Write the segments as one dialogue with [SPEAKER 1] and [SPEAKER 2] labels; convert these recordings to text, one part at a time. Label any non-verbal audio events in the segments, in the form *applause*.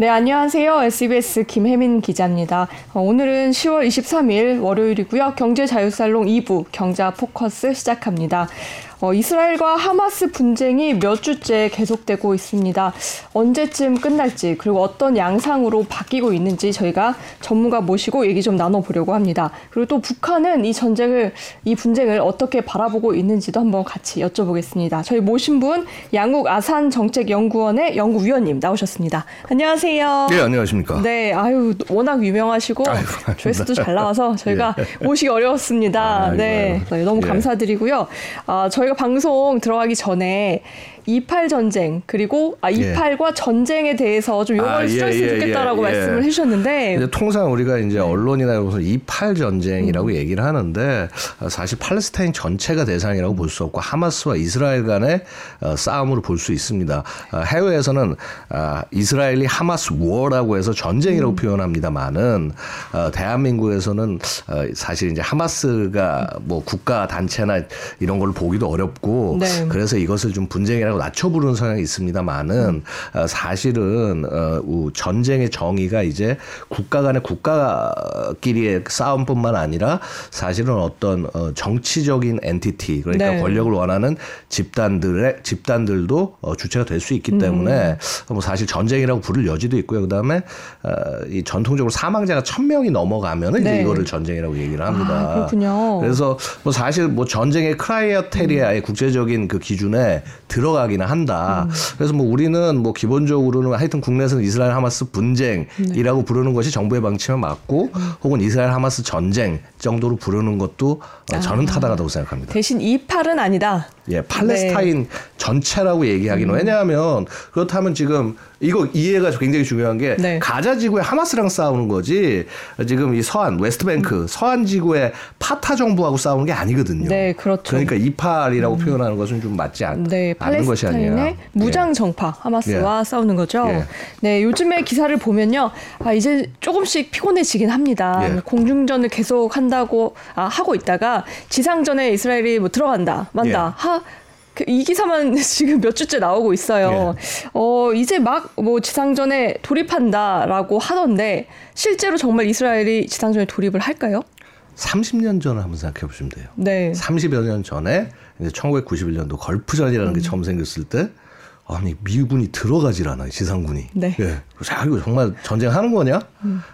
[SPEAKER 1] 네, 안녕하세요. SBS 김혜민 기자입니다. 어, 오늘은 10월 23일 월요일이고요. 경제자유살롱 2부 경자 포커스 시작합니다. 어, 이스라엘과 하마스 분쟁이 몇 주째 계속되고 있습니다. 언제쯤 끝날지 그리고 어떤 양상으로 바뀌고 있는지 저희가 전문가 모시고 얘기 좀 나눠보려고 합니다. 그리고 또 북한은 이 전쟁을 이 분쟁을 어떻게 바라보고 있는지도 한번 같이 여쭤보겠습니다. 저희 모신 분 양욱 아산 정책연구원의 연구위원님 나오셨습니다. 안녕하세요.
[SPEAKER 2] 네, 안녕하십니까.
[SPEAKER 1] 네, 아유 워낙 유명하시고
[SPEAKER 2] 아이고, *laughs*
[SPEAKER 1] 조회수도 잘 나와서 저희가
[SPEAKER 2] 예.
[SPEAKER 1] 모시기 어려웠습니다.
[SPEAKER 2] 아이고,
[SPEAKER 1] 네,
[SPEAKER 2] 아이고.
[SPEAKER 1] 너무
[SPEAKER 2] 예.
[SPEAKER 1] 감사드리고요. 아, 저희 가 방송 들어가기 전에 28 전쟁 그리고 아 28과 전쟁에 대해서 좀 용어를
[SPEAKER 2] 아, 예,
[SPEAKER 1] 수정했으면
[SPEAKER 2] 예,
[SPEAKER 1] 좋겠다라고
[SPEAKER 2] 예, 예.
[SPEAKER 1] 말씀을 해주셨는데
[SPEAKER 2] 통상 우리가 이제 언론이나 이러면서 28
[SPEAKER 1] 음.
[SPEAKER 2] 전쟁이라고 얘기를 하는데 어, 사실 팔레스타인 전체가 대상이라고 볼 수 없고 하마스와 이스라엘 간의 어, 싸움으로 볼 수 있습니다. 어, 해외에서는 아, 이스라엘이 하마스 워라고 해서
[SPEAKER 1] 음.
[SPEAKER 2] 전쟁이라고 표현합니다만은 어, 대한민국에서는 어, 사실 이제 하마스가 뭐 국가 단체나 이런 걸 보기도 어렵고
[SPEAKER 1] 네.
[SPEAKER 2] 그래서 이것을 좀 분쟁이라고 낮춰 부르는 성향이 있습니다만은 어, 사실은 어, 우- 전쟁의 정의가 이제 국가 간의 국가끼리의 싸움뿐만 아니라 사실은 어떤 어, 정치적인 entity 그러니까
[SPEAKER 1] 네.
[SPEAKER 2] 권력을 원하는 집단들의 집단들도 어, 주체가 될 수 있기 때문에 뭐 사실 전쟁이라고 부를 여지도 있고요. 그다음에 어, 이 전통적으로 사망자가 천 명이 넘어가면은
[SPEAKER 1] 네.
[SPEAKER 2] 이제 이거를 전쟁이라고 얘기를 합니다.
[SPEAKER 1] 아, 그렇군요.
[SPEAKER 2] 그래서 뭐 사실 뭐 전쟁의 criteria의 국제적인 그 기준에 들어가 기는 한다. 그래서 뭐 우리는 뭐 기본적으로는 하여튼 국내에서는 이스라엘 하마스 분쟁이라고 부르는 것이 정부의 방침에 맞고 혹은 이스라엘 하마스 전쟁 정도로 부르는 것도 어, 저는 타당하다고 생각합니다.
[SPEAKER 1] 대신 이팔은 아니다.
[SPEAKER 2] 예, 팔레스타인 전체라고 얘기하기는 왜냐하면 그렇다면 지금 이거 이해가 굉장히 중요한 게
[SPEAKER 1] 네.
[SPEAKER 2] 가자 지구에 하마스랑 싸우는 거지 지금 이 서안 웨스트뱅크 서안 지구의 파타 정부하고 싸우는 게 아니거든요.
[SPEAKER 1] 네, 그렇죠.
[SPEAKER 2] 그러니까 이팔이라고 표현하는 것이 좀 맞지 않,
[SPEAKER 1] 네,
[SPEAKER 2] 않는 것이 아니라
[SPEAKER 1] 팔레스타인의 무장 정파 하마스와 싸우는 거죠.
[SPEAKER 2] 예.
[SPEAKER 1] 네, 요즘에 기사를 보면요, 아 이제 조금씩 피곤해지긴 합니다.
[SPEAKER 2] 예.
[SPEAKER 1] 뭐 공중전을 계속 한다고 아, 하고 있다가 지상전에 이스라엘이 뭐 들어간다, 만다,
[SPEAKER 2] 예.
[SPEAKER 1] 하. 그이 기사만 *laughs* 지금 몇 주째 나오고 있어요.
[SPEAKER 2] 예.
[SPEAKER 1] 어, 이제 막 뭐 지상전에 돌입한다라고 하던데 실제로 정말 이스라엘이 지상전에 돌입을 할까요?
[SPEAKER 2] 30년 전을 한번 생각해 보시면 돼요.
[SPEAKER 1] 네.
[SPEAKER 2] 30여 년 전에 이제 1991년도 걸프전이라는
[SPEAKER 1] 음.
[SPEAKER 2] 게 처음 생겼을 때 아니 미군이 들어가질 않아요 지상군이.
[SPEAKER 1] 네. 음.
[SPEAKER 2] 예. 그래서 아 이거 정말 전쟁하는 거냐?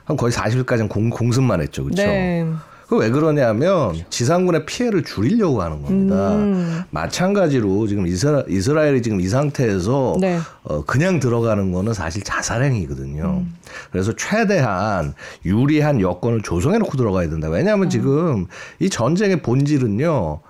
[SPEAKER 2] 한 거의 40일까지는 공, 공습만 했죠, 그렇죠?
[SPEAKER 1] 네.
[SPEAKER 2] 그 왜 그러냐면 지상군의 피해를 줄이려고 하는 겁니다.
[SPEAKER 1] 음.
[SPEAKER 2] 마찬가지로 지금 이스라, 이스라엘이 지금 이 상태에서
[SPEAKER 1] 네.
[SPEAKER 2] 어, 그냥 들어가는 거는 사실 자살행위거든요.
[SPEAKER 1] 음.
[SPEAKER 2] 그래서 최대한 유리한 여건을 조성해 놓고 들어가야 된다. 왜냐하면 지금 이 전쟁의 본질은요.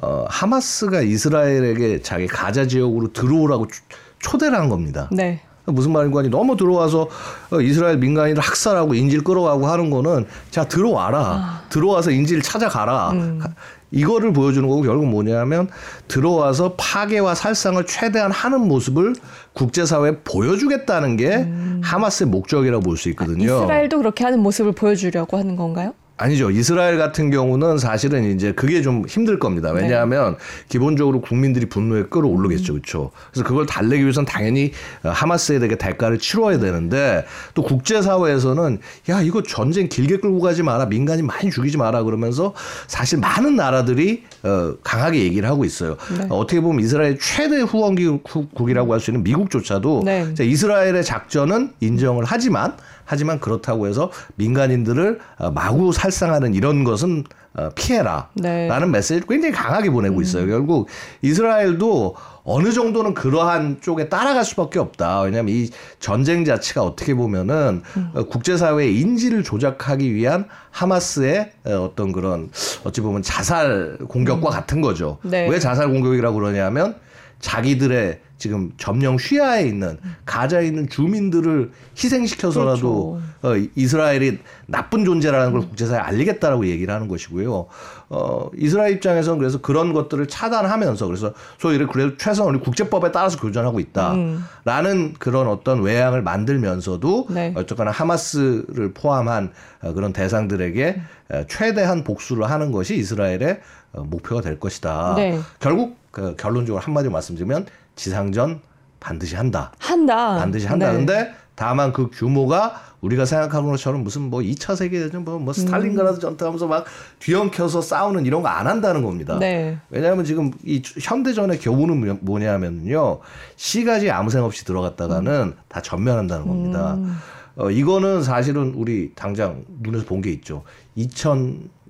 [SPEAKER 2] 어, 하마스가 이스라엘에게 자기 가자 지역으로 들어오라고 초- 초대를 한 겁니다.
[SPEAKER 1] 네.
[SPEAKER 2] 무슨 말인가 하니 너무 들어와서 어, 이스라엘 민간인들 학살하고 인질 끌어가고 하는 거는 자 들어와라. 들어와서 인질 찾아가라. 가- 이거를 보여주는 거고 결국 뭐냐면 들어와서 파괴와 살상을 최대한 하는 모습을 국제사회에 보여주겠다는 게 하마스의 목적이라고 볼 수 있거든요.
[SPEAKER 1] 이스라엘도 그렇게 하는 모습을 보여주려고 하는 건가요?
[SPEAKER 2] 아니죠. 이스라엘 같은 경우는 사실은 이제 그게 좀 힘들 겁니다.
[SPEAKER 1] 네.
[SPEAKER 2] 왜냐하면 기본적으로 국민들이 분노에 끌어오르겠죠. 그렇죠. 그래서 그걸 달래기 위해서는 당연히 어, 하마스에 대해 대가를 치러야 되는데 또 국제사회에서는 야, 이거 전쟁 길게 끌고 가지 마라. 민간인 많이 죽이지 마라. 그러면서 사실 많은 나라들이 어, 강하게 얘기를 하고 있어요.
[SPEAKER 1] 네.
[SPEAKER 2] 어, 어떻게 보면 이스라엘 최대 후원국이라고 할 수 있는 미국조차도
[SPEAKER 1] 네.
[SPEAKER 2] 자, 이스라엘의 작전은 인정을 하지만 하지만 그렇다고 해서 민간인들을 어, 마구 살상하는 이런 것은 어, 피해라.
[SPEAKER 1] 네. 음.
[SPEAKER 2] 라는 메시지를 굉장히 강하게 보내고 있어요. 결국 이스라엘도 어느 정도는 그러한 쪽에 따라갈 수밖에 없다. 왜냐하면 이 전쟁 자체가 어떻게 보면은
[SPEAKER 1] 음.
[SPEAKER 2] 어, 국제사회의 인지를 조작하기 위한 하마스의 어, 어떤 그런 어찌 보면 자살 공격과 같은 거죠.
[SPEAKER 1] 네.
[SPEAKER 2] 왜 자살 공격이라고 그러냐면 자기들의 지금 점령 휘하에 있는 가자에 있는 주민들을 희생시켜서라도 어, 이- 이스라엘이 나쁜 존재라는 걸 국제사회에 알리겠다라고 얘기를 하는 것이고요. 어, 이스라엘 입장에서는 그래서 그런 것들을 차단하면서 그래서 소위 그래도 최소한 우리 국제법에 따라서 교전하고 있다라는 그런 어떤 외양을 만들면서도
[SPEAKER 1] 네.
[SPEAKER 2] 어쨌거나 하마스를 포함한 어, 그런 대상들에게 어, 최대한 복수를 하는 것이 이스라엘의 어, 목표가 될 것이다.
[SPEAKER 1] 네.
[SPEAKER 2] 결국 그 결론적으로 한마디로 말씀드리면 지상전 반드시 한다.
[SPEAKER 1] 한다.
[SPEAKER 2] 반드시 한다.
[SPEAKER 1] 네.
[SPEAKER 2] 근데 다만 그 규모가 우리가 생각하는 것처럼 무슨 뭐 2차 세계대전 뭐, 뭐 스탈린그라드 전투하면서 막 뒤엉켜서 싸우는 이런 거 안 한다는 겁니다.
[SPEAKER 1] 네.
[SPEAKER 2] 왜냐하면 지금 이 현대전의 교훈은 뭐냐면요. 시가지 아무 생각 없이 들어갔다가는 다 전멸한다는 겁니다.
[SPEAKER 1] 음.
[SPEAKER 2] 어, 이거는 사실은 우리 당장 눈에서 본 게 있죠.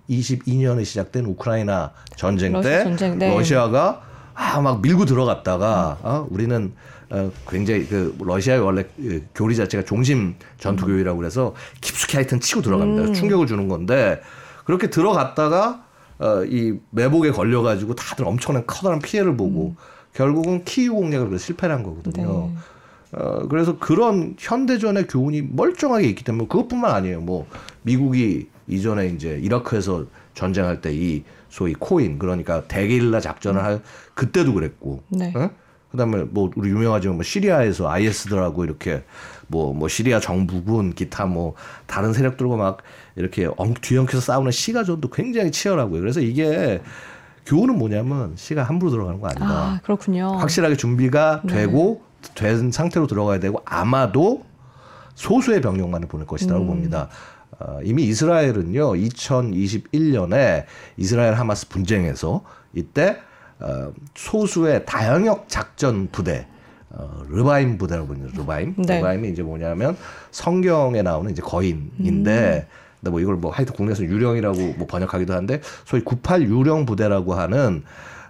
[SPEAKER 2] 2022년에 시작된 우크라이나 전쟁
[SPEAKER 1] 러시아
[SPEAKER 2] 때
[SPEAKER 1] 전쟁, 네.
[SPEAKER 2] 러시아가 아, 막 밀고 들어갔다가 어, 우리는 어, 굉장히 그 러시아의 원래 그 교리 자체가 종심 전투 교위라고 그래서 깊숙이 하여튼 치고 들어갑니다.
[SPEAKER 1] 음.
[SPEAKER 2] 충격을 주는 건데 그렇게 들어갔다가 어, 이 매복에 걸려가지고 다들 엄청난 커다란 피해를 보고 결국은 키이우 공략을 그래서 실패를 한 거거든요.
[SPEAKER 1] 네.
[SPEAKER 2] 어, 그래서 그런 현대전의 교훈이 멀쩡하게 있기 때문에 그것뿐만 아니에요. 뭐 미국이 이전에 이제 이라크에서 전쟁할 때이 소위 코인 그러니까 대게릴라 작전을 할 그때도 그랬고.
[SPEAKER 1] 네.
[SPEAKER 2] 어? 그다음에 뭐 우리 유명하지만 뭐 시리아에서 IS들하고 이렇게 뭐뭐 시리아 정부군 기타 뭐 다른 세력들과 막 이렇게 엉 뒤엉켜서 싸우는 시가전도 굉장히 치열하고요. 그래서 이게 교훈은 뭐냐면 시가 함부로 들어가는 거 아니다.
[SPEAKER 1] 아, 그렇군요.
[SPEAKER 2] 확실하게 준비가
[SPEAKER 1] 네.
[SPEAKER 2] 되고 된 상태로 들어가야 되고 아마도 소수의 병력만을 보낼 것이라고
[SPEAKER 1] 음.
[SPEAKER 2] 봅니다. 어, 이미 이스라엘은요 2021년에 이스라엘 하마스 분쟁에서 이때 어, 소수의 다영역 작전 부대 어, 르바임 부대라고 부르죠. 르바임.
[SPEAKER 1] 네.
[SPEAKER 2] 르바임이 이제 뭐냐면 성경에 나오는 이제 거인인데
[SPEAKER 1] 음.
[SPEAKER 2] 근데 뭐 이걸 뭐 하여튼 국내에서 유령이라고 뭐 번역하기도 하는데 소위 98 유령 부대라고 하는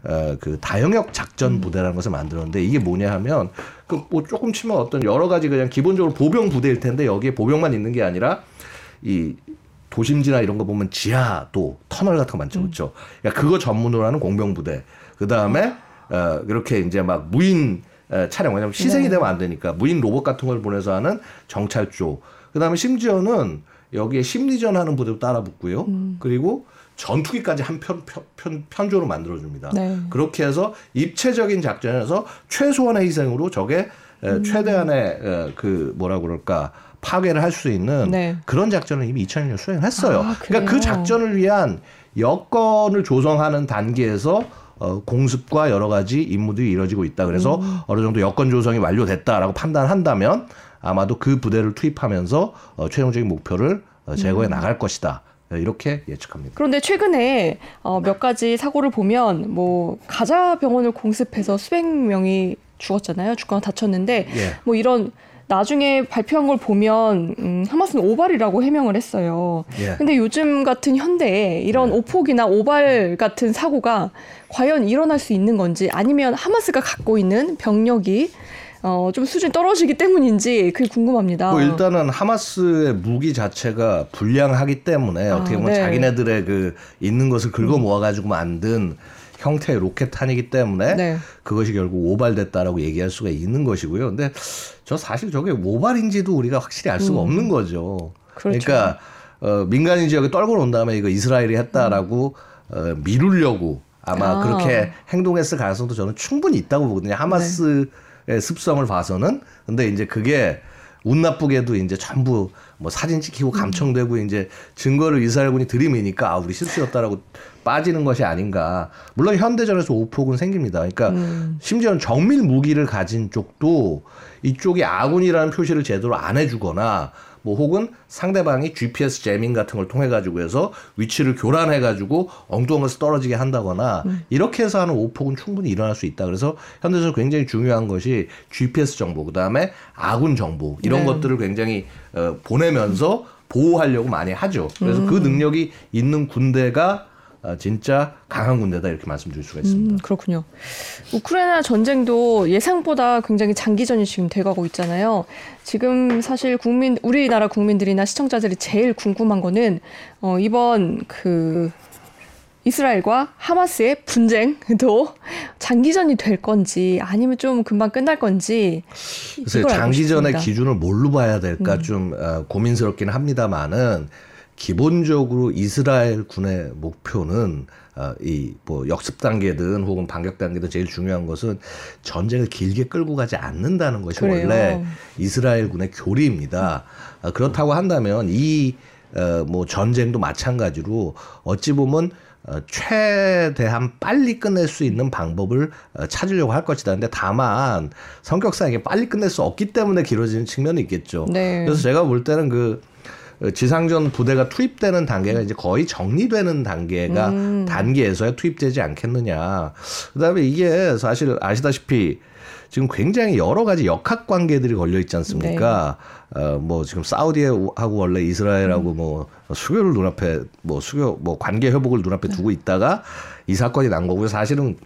[SPEAKER 2] 어, 그 다영역 작전 부대라는 것을 만들었는데 이게 뭐냐 하면 그 뭐 조금 치면 어떤 여러 가지 그냥 기본적으로 보병 부대일 텐데 여기에 보병만 있는 게 아니라 이 도심지나 이런 거 보면 지하도 터널 같은 거 많죠, 그렇죠? 그러니까 그거 전문으로 하는 공병 부대. 그 다음에 어, 그렇게 이제 막 무인 에, 차량 왜냐면 희생이 되면 안 되니까 무인 로봇 같은 걸 보내서 하는 정찰조. 그 다음에 심지어는 여기에 심리전 하는 부대도 따라 붙고요. 그리고 전투기까지 한 편, 편, 편, 편 조로 만들어줍니다.
[SPEAKER 1] 네.
[SPEAKER 2] 그렇게 해서 입체적인 작전에서 최소한의 희생으로 적의 에, 최대한의 에, 그 뭐라 그럴까 파괴를 할 수 있는
[SPEAKER 1] 네.
[SPEAKER 2] 그런 작전을 이미 2000년 수행을 했어요.
[SPEAKER 1] 아,
[SPEAKER 2] 그러니까 그? 작전을 위한 여건을 조성하는 단계에서 어, 공습과 여러 가지 임무들이 이루어지고 있다. 그래서
[SPEAKER 1] 음.
[SPEAKER 2] 어느 정도 여건 조성이 완료됐다라고 판단한다면 아마도 그 부대를 투입하면서 어, 최종적인 목표를 어, 제거해
[SPEAKER 1] 음.
[SPEAKER 2] 나갈 것이다. 어, 이렇게 예측합니다.
[SPEAKER 1] 그런데 최근에 어, 몇 가지 사고를 보면 뭐 가자 병원을 공습해서 수백 명이 죽었잖아요. 죽거나 다쳤는데
[SPEAKER 2] 예.
[SPEAKER 1] 뭐 이런 나중에 발표한 걸 보면 음, 하마스는 오발이라고 해명을 했어요.
[SPEAKER 2] 예.
[SPEAKER 1] 근데 요즘 같은 현대에 이런
[SPEAKER 2] 네.
[SPEAKER 1] 오폭이나 오발 같은 사고가 과연 일어날 수 있는 건지 아니면 하마스가 갖고 있는 병력이 어, 좀 수준이 떨어지기 때문인지 그게 궁금합니다.
[SPEAKER 2] 뭐 일단은 하마스의 무기 자체가 불량하기 때문에
[SPEAKER 1] 아,
[SPEAKER 2] 어떻게 보면
[SPEAKER 1] 네.
[SPEAKER 2] 자기네들의 그 있는 것을 긁어 모아 가지고 만든 형태의 로켓탄이기 때문에
[SPEAKER 1] 네.
[SPEAKER 2] 그것이 결국 오발됐다라고 얘기할 수가 있는 것이고요. 근데 저 사실 저게 오발인지도 우리가 확실히 알 수가 없는 거죠.
[SPEAKER 1] 음. 그렇죠.
[SPEAKER 2] 러니까 어, 민간인 지역에 떨궈 놓은 다음에 이거 이스라엘이 했다라고 어, 미루려고 아마
[SPEAKER 1] 아.
[SPEAKER 2] 그렇게 행동했을 가능성도 저는 충분히 있다고 보거든요. 하마스의 습성을 봐서는. 근데 이제 그게 운 나쁘게도 이제 전부 뭐 사진 찍히고 감청되고 이제 증거를 이스라엘군이 들이미니까 아 우리 실수였다라고 *laughs* 빠지는 것이 아닌가. 물론 현대전에서 오폭은 생깁니다. 그러니까 심지어는 정밀 무기를 가진 쪽도 이쪽이 아군이라는 표시를 제대로 안 해주거나 뭐 혹은 상대방이 GPS 제밍 같은 걸 통해 가지고 해서 위치를 교란해 가지고 엉뚱한 것을 떨어지게 한다거나 이렇게 해서 하는 오폭은 충분히 일어날 수 있다. 그래서 현대에서 굉장히 중요한 것이 GPS 정보 그다음에 아군 정보 이런
[SPEAKER 1] 네.
[SPEAKER 2] 것들을 굉장히 어, 보내면서 보호하려고 많이 하죠. 그래서 그 능력이 있는 군대가 아, 진짜 강한 군대다 이렇게 말씀드릴 수가 있습니다.
[SPEAKER 1] 음, 그렇군요. 우크라이나 전쟁도 예상보다 굉장히 장기전이 지금 돼가고 있잖아요. 지금 사실 국민, 우리나라 국민들이나 시청자들이 제일 궁금한 거는 어, 이번 그 이스라엘과 하마스의 분쟁도 *laughs* 장기전이 될 건지 아니면 좀 금방 끝날 건지
[SPEAKER 2] 그래서 장기전의.
[SPEAKER 1] 음.
[SPEAKER 2] 기준을 뭘로 봐야 될까 좀 어, 고민스럽긴 합니다만은 기본적으로 이스라엘 군의 목표는 어, 이뭐 역습 단계든 혹은 반격 단계든 제일 중요한 것은 전쟁을 길게 끌고 가지 않는다는 것이
[SPEAKER 1] 그래요.
[SPEAKER 2] 원래 이스라엘 군의 교리입니다. 어, 그렇다고 한다면 이 어, 뭐 전쟁도 마찬가지로 어찌 보면 어, 최대한 빨리 끝낼 수 있는 방법을 어, 찾으려고 할 것이다. 근데 다만 성격상 이게 빨리 끝낼 수 없기 때문에 길어지는 측면이 있겠죠.
[SPEAKER 1] 네.
[SPEAKER 2] 그래서 제가 볼 때는 그 어, 지상전 부대가 투입되는 단계가 이제 거의 정리되는 단계가
[SPEAKER 1] 음.
[SPEAKER 2] 단계에서야 투입되지 않겠느냐. 그다음에 이게 사실 아시다시피 지금 굉장히 여러 가지 역학 관계들이 걸려 있지 않습니까?
[SPEAKER 1] 네.
[SPEAKER 2] 어, 뭐 지금 사우디하고 원래 이스라엘하고
[SPEAKER 1] 음.
[SPEAKER 2] 뭐 수교를 눈앞에 뭐 수교 뭐 관계 회복을 눈앞에 두고 있다가 이 사건이 난 거고요. 사실은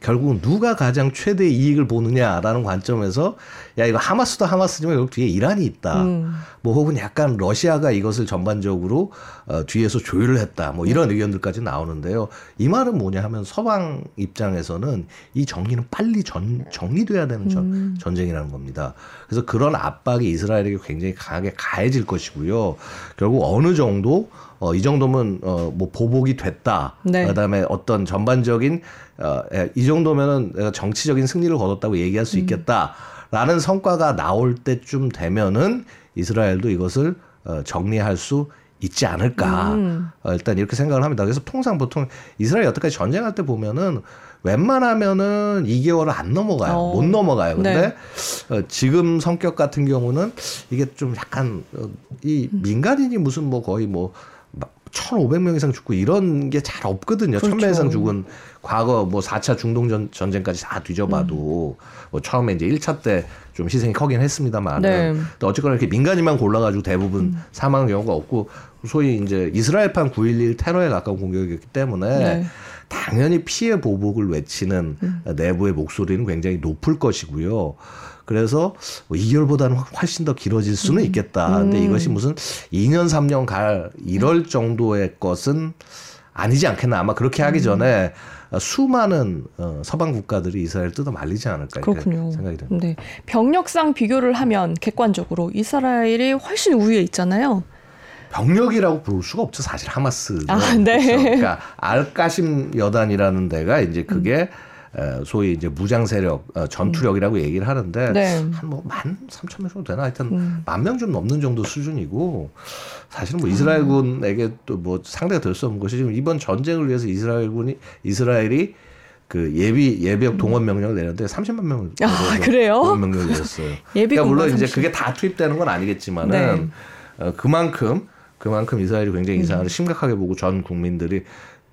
[SPEAKER 2] 결국은 누가 가장 최대 이익을 보느냐라는 관점에서 야 이거 하마스도 하마스지만 여기 뒤에 이란이 있다.
[SPEAKER 1] 음.
[SPEAKER 2] 뭐 혹은 약간 러시아가 이것을 전반적으로 어, 뒤에서 조율을 했다. 뭐 이런 의견들까지 나오는데요. 이 말은 뭐냐 하면 서방 입장에서는 이 정리는 빨리 전, 정리돼야 되는 전, 전쟁이라는 겁니다. 그래서 그런 압박이 이스라엘에게 굉장히 강하게 가해질 것이고요. 결국 어느 정도 어, 이 정도면 어, 뭐 보복이 됐다.
[SPEAKER 1] 네.
[SPEAKER 2] 그다음에 어떤 전반적인 어, 예, 이 정도면은 정치적인 승리를 거뒀다고 얘기할 수 있겠다 라는 성과가 나올 때쯤 되면은 이스라엘도 이것을 어, 정리할 수 있지 않을까.
[SPEAKER 1] 음.
[SPEAKER 2] 어, 일단 이렇게 생각을 합니다. 그래서 통상 보통 이스라엘 여태까지 전쟁할 때 보면은 웬만하면은 2개월을 안 넘어가요.
[SPEAKER 1] 어.
[SPEAKER 2] 못 넘어가요. 근데
[SPEAKER 1] 네.
[SPEAKER 2] 어, 지금 성격 같은 경우는 이게 좀 약간 어, 이 민간인이 무슨 뭐 거의 뭐 1,500명 이상 죽고 이런 게 잘 없거든요.
[SPEAKER 1] 그렇죠.
[SPEAKER 2] 1,000명 이상 죽은 과거 뭐 4차 중동 전, 전쟁까지 다 뒤져봐도 뭐 처음에 이제 1차 때 좀 희생이 커긴 했습니다만
[SPEAKER 1] 네.
[SPEAKER 2] 또 어쨌거나 이렇게 민간인만 골라가지고 대부분 사망한 경우가 없고 소위 이제 이스라엘판 9.11 테러에 가까운 공격이었기 때문에
[SPEAKER 1] 네.
[SPEAKER 2] 당연히 피해 보복을 외치는 내부의 목소리는 굉장히 높을 것이고요. 그래서 뭐 2개월보다는 훨씬 더 길어질 수는 있겠다. 근데 이것이 무슨 2년, 3년 갈 이럴 정도의 것은 아니지 않겠나. 아마 그렇게 하기 전에 수많은 어, 서방 국가들이 이스라엘 뜯어 말리지 않을까 이렇게
[SPEAKER 1] 그렇군요.
[SPEAKER 2] 생각이 됩니다.
[SPEAKER 1] 네. 병력상 비교를 하면 객관적으로 이스라엘이 훨씬 우위에 있잖아요.
[SPEAKER 2] 병력이라고 부를 수가 없죠 사실 하마스는
[SPEAKER 1] 아, 네.
[SPEAKER 2] 그렇죠? 그러니까 알까심 여단이라는 데가 이제 그게 에, 소위 이제 무장 세력 어, 전투력이라고 얘기를 하는데
[SPEAKER 1] 네.
[SPEAKER 2] 한뭐만 삼천 명 정도 되나 하여튼 만명 좀 넘는 정도 수준이고 사실은 뭐 이스라엘군에게 또 뭐 상대가 될 수 없는 것이 지금 이번 전쟁을 위해서 이스라엘군이 이스라엘이 그 예비 예비역 동원 명령을 내렸는데 30만 명을
[SPEAKER 1] 아, 그래요?
[SPEAKER 2] 동원 명령을 내렸어요. *laughs*
[SPEAKER 1] 예비군만
[SPEAKER 2] 그러니까 물론 이제
[SPEAKER 1] 30.
[SPEAKER 2] 그게 다 투입되는 건 아니겠지만은
[SPEAKER 1] 네.
[SPEAKER 2] 어, 그만큼 그만큼 이스라엘이 굉장히 이 상황을 심각하게 보고 전 국민들이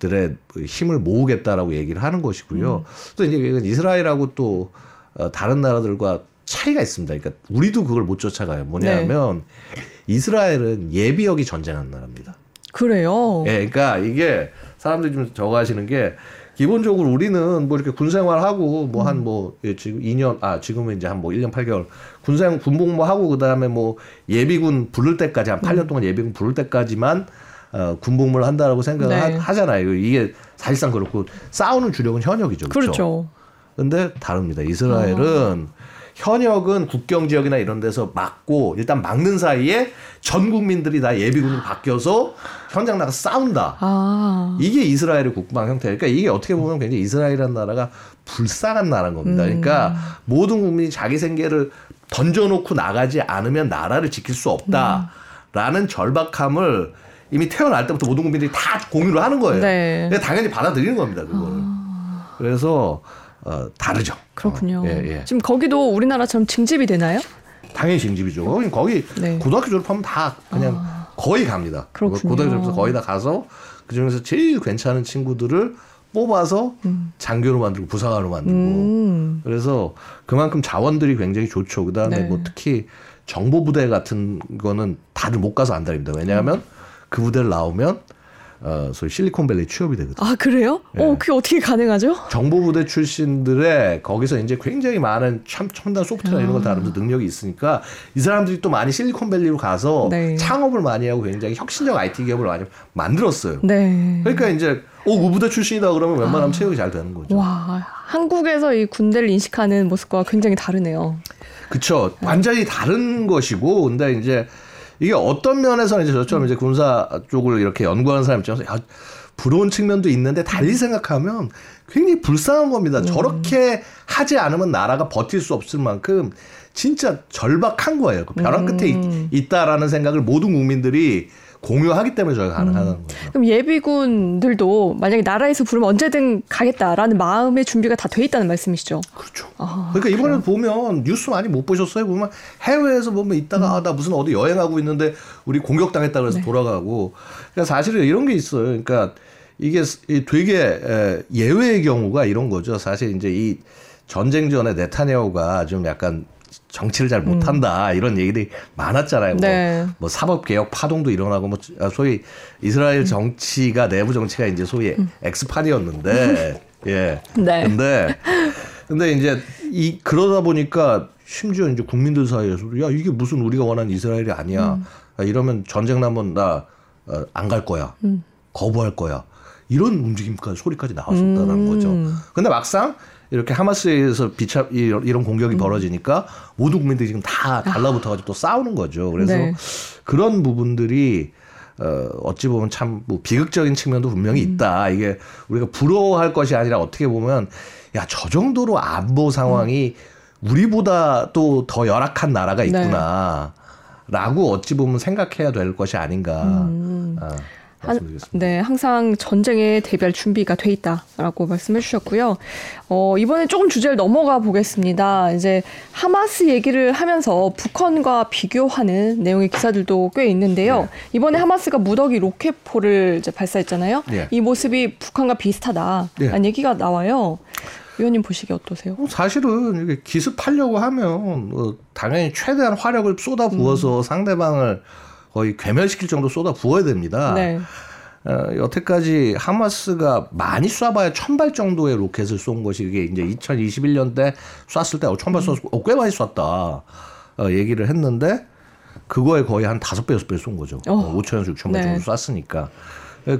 [SPEAKER 2] 들의 힘을 모으겠다라고 얘기를 하는 것이고요. 또 이제 이스라엘하고 또 어, 다른 나라들과 차이가 있습니다. 그러니까 우리도 그걸 못 쫓아가요. 뭐냐면 이스라엘은 예비역이 전쟁하는 나라입니다.
[SPEAKER 1] 그래요.
[SPEAKER 2] 예, 그러니까 이게 사람들이 좀 저거 하시는 게 기본적으로 우리는 뭐 이렇게 군 생활하고 뭐한뭐 지금 2년 아 지금은 이제 한 뭐 1년 8개월 군생 군복무 하고 그다음에 뭐 예비군 부를 때까지 한 8년 동안 예비군 부를 때까지만 어 군복무를 한다라고 생각을
[SPEAKER 1] 네.
[SPEAKER 2] 하, 잖아요 이게 사실상 그렇고 싸우는 주력은 현역이죠. 그렇죠?
[SPEAKER 1] 그렇죠.
[SPEAKER 2] 근데 다릅니다. 이스라엘은 현역은 국경 지역이나 이런 데서 막고 일단 막는 사이에 전 국민들이 다 예비군으로 바뀌어서 현장 나가서 싸운다.
[SPEAKER 1] 아.
[SPEAKER 2] 이게 이스라엘의 국방 형태. 그러니까 이게 어떻게 보면 굉장히 이스라엘이라는 나라가 불쌍한 나라인 겁니다. 그러니까 모든 국민이 자기 생계를 던져놓고 나가지 않으면 나라를 지킬 수 없다라는 절박함을 이미 태어날 때부터 모든 국민들이 다 공유를 하는 거예요.
[SPEAKER 1] 네.
[SPEAKER 2] 당연히 받아들이는 겁니다. 그거를. 그래서 어, 다르죠.
[SPEAKER 1] 그렇군요.
[SPEAKER 2] 어, 예, 예.
[SPEAKER 1] 지금 거기도 우리나라처럼 징집이 되나요?
[SPEAKER 2] 당연히 징집이죠. 거기,
[SPEAKER 1] 네.
[SPEAKER 2] 고등학교 졸업하면 다 그냥 거의 갑니다.
[SPEAKER 1] 그렇군요.
[SPEAKER 2] 고등학교 졸업해서 거의 다 가서 그 중에서 제일 괜찮은 친구들을 뽑아서 장교로 만들고 부사관으로 만들고
[SPEAKER 1] 음.
[SPEAKER 2] 그래서 그만큼 자원들이 굉장히 좋죠. 그다음에
[SPEAKER 1] 네.
[SPEAKER 2] 뭐 특히 정보 부대 같은 거는 다들 못 가서 안 다닙니다. 왜냐하면 그 부대를 나오면 어 소위 실리콘밸리 취업이 되거든요.
[SPEAKER 1] 아 그래요?
[SPEAKER 2] 예.
[SPEAKER 1] 어 그게 어떻게 가능하죠?
[SPEAKER 2] 정보부대 출신들의 거기서 이제 굉장히 많은 참 첨단 소프트웨어 이런 걸 다루면서 능력이 있으니까 이 사람들이 또 많이 실리콘밸리로 가서
[SPEAKER 1] 네.
[SPEAKER 2] 창업을 많이 하고 굉장히 혁신적 IT 기업을 많이 만들었어요.
[SPEAKER 1] 네.
[SPEAKER 2] 그러니까 이제 어 우부대 출신이다 그러면 웬만하면 채용이 잘 되는 거죠.
[SPEAKER 1] 와 한국에서 이 군대를 인식하는 모습과 굉장히 다르네요.
[SPEAKER 2] 그쵸. 완전히 다른 것이고, 근데 이제 이게 어떤 면에서는 이제 저처럼 이제 군사 쪽을 이렇게 연구하는 사람 입장에서 야, 부러운 측면도 있는데 달리 생각하면 굉장히 불쌍한 겁니다. 저렇게 하지 않으면 나라가 버틸 수 없을 만큼 진짜 절박한 거예요. 그 벼랑 끝에 있, 있다라는 생각을 모든 국민들이 공유하기 때문에 저희가 가능하다는
[SPEAKER 1] 음.
[SPEAKER 2] 거죠.
[SPEAKER 1] 그럼 예비군들도 만약에 나라에서 부르면 언제든 가겠다라는 마음의 준비가 다 돼 있다는 말씀이시죠?
[SPEAKER 2] 그렇죠.
[SPEAKER 1] 아,
[SPEAKER 2] 그러니까 이번에 보면 뉴스 많이 못 보셨어요? 보면 해외에서 보면 있다가
[SPEAKER 1] 음.
[SPEAKER 2] 아, 나 무슨 어디 여행하고 있는데 우리 공격당했다 그래서
[SPEAKER 1] 네.
[SPEAKER 2] 돌아가고. 그러니까 사실은 이런 게 있어요. 그러니까 이게 되게 에, 예외의 경우가 이런 거죠. 사실 이제 이 전쟁 전에 네타냐후가 좀 약간 정치를 잘 못한다 이런 얘기들이 많았잖아요.
[SPEAKER 1] 음. 네.
[SPEAKER 2] 뭐, 뭐 사법 개혁 파동도 일어나고 뭐 소위 이스라엘 정치가 내부 정치가 이제 소위 엑스판이었는데 *laughs* 예.
[SPEAKER 1] 음. 네.
[SPEAKER 2] 근데 근데 이제 이 그러다 보니까 심지어 이제 국민들 사이에서도 야 이게 무슨 우리가 원하는 이스라엘이 아니야.
[SPEAKER 1] 음.
[SPEAKER 2] 아, 이러면 전쟁 나면 나 안 갈 거야.
[SPEAKER 1] 음.
[SPEAKER 2] 거부할 거야. 이런 움직임까지 소리까지 나왔었다는
[SPEAKER 1] 음.
[SPEAKER 2] 거죠. 근데 막상 이렇게 하마스에서 비차 이런 이런
[SPEAKER 1] 음.
[SPEAKER 2] 공격이 벌어지니까 모두 국민들이 지금 다 달라붙어가지고 또 싸우는 거죠. 그래서
[SPEAKER 1] 네.
[SPEAKER 2] 그런 부분들이 어, 어찌 보면 참 뭐 비극적인 측면도 분명히
[SPEAKER 1] 음.
[SPEAKER 2] 있다. 이게 우리가 부러워할 것이 아니라 어떻게 보면 야 저 정도로 안보 상황이 우리보다 또 더 열악한 나라가
[SPEAKER 1] 네.
[SPEAKER 2] 있구나. 라고 어찌 보면 생각해야 될 것이 아닌가.
[SPEAKER 1] 음.
[SPEAKER 2] 아,
[SPEAKER 1] 한-. 네, 항상 전쟁에 대비할 준비가 돼 있다라고 말씀해 주셨고요. 어, 이번에 조금 주제를 넘어가 보겠습니다. 이제 하마스 얘기를 하면서 북한과 비교하는 내용의 기사들도 꽤 있는데요.
[SPEAKER 2] 네.
[SPEAKER 1] 이번에 하마스가 무더기 로켓포를 이제 발사했잖아요.
[SPEAKER 2] 네.
[SPEAKER 1] 이 모습이 북한과 비슷하다라는
[SPEAKER 2] 네.
[SPEAKER 1] 얘기가 나와요. 위원님 보시기에 어떠세요?
[SPEAKER 2] 뭐 사실은 이게 기습하려고 하면 뭐 당연히 최대한 화력을 쏟아 부어서
[SPEAKER 1] 음.
[SPEAKER 2] 상대방을 거의 괴멸시킬 정도 쏟아 부어야 됩니다.
[SPEAKER 1] 네.
[SPEAKER 2] 어, 여태까지 하마스가 많이 쏴봐야 천발 정도의 로켓을 쏜 것이 이게 이제 2021년 때 쐈을 때 어, 천발 쐈고 어, 꽤 많이 쐈다 어, 얘기를 했는데 그거에 거의 한 다섯 배 여섯 배 쏜 거죠.
[SPEAKER 1] 어.
[SPEAKER 2] 어, 5천에서 6천 발
[SPEAKER 1] 네.
[SPEAKER 2] 정도 쐈으니까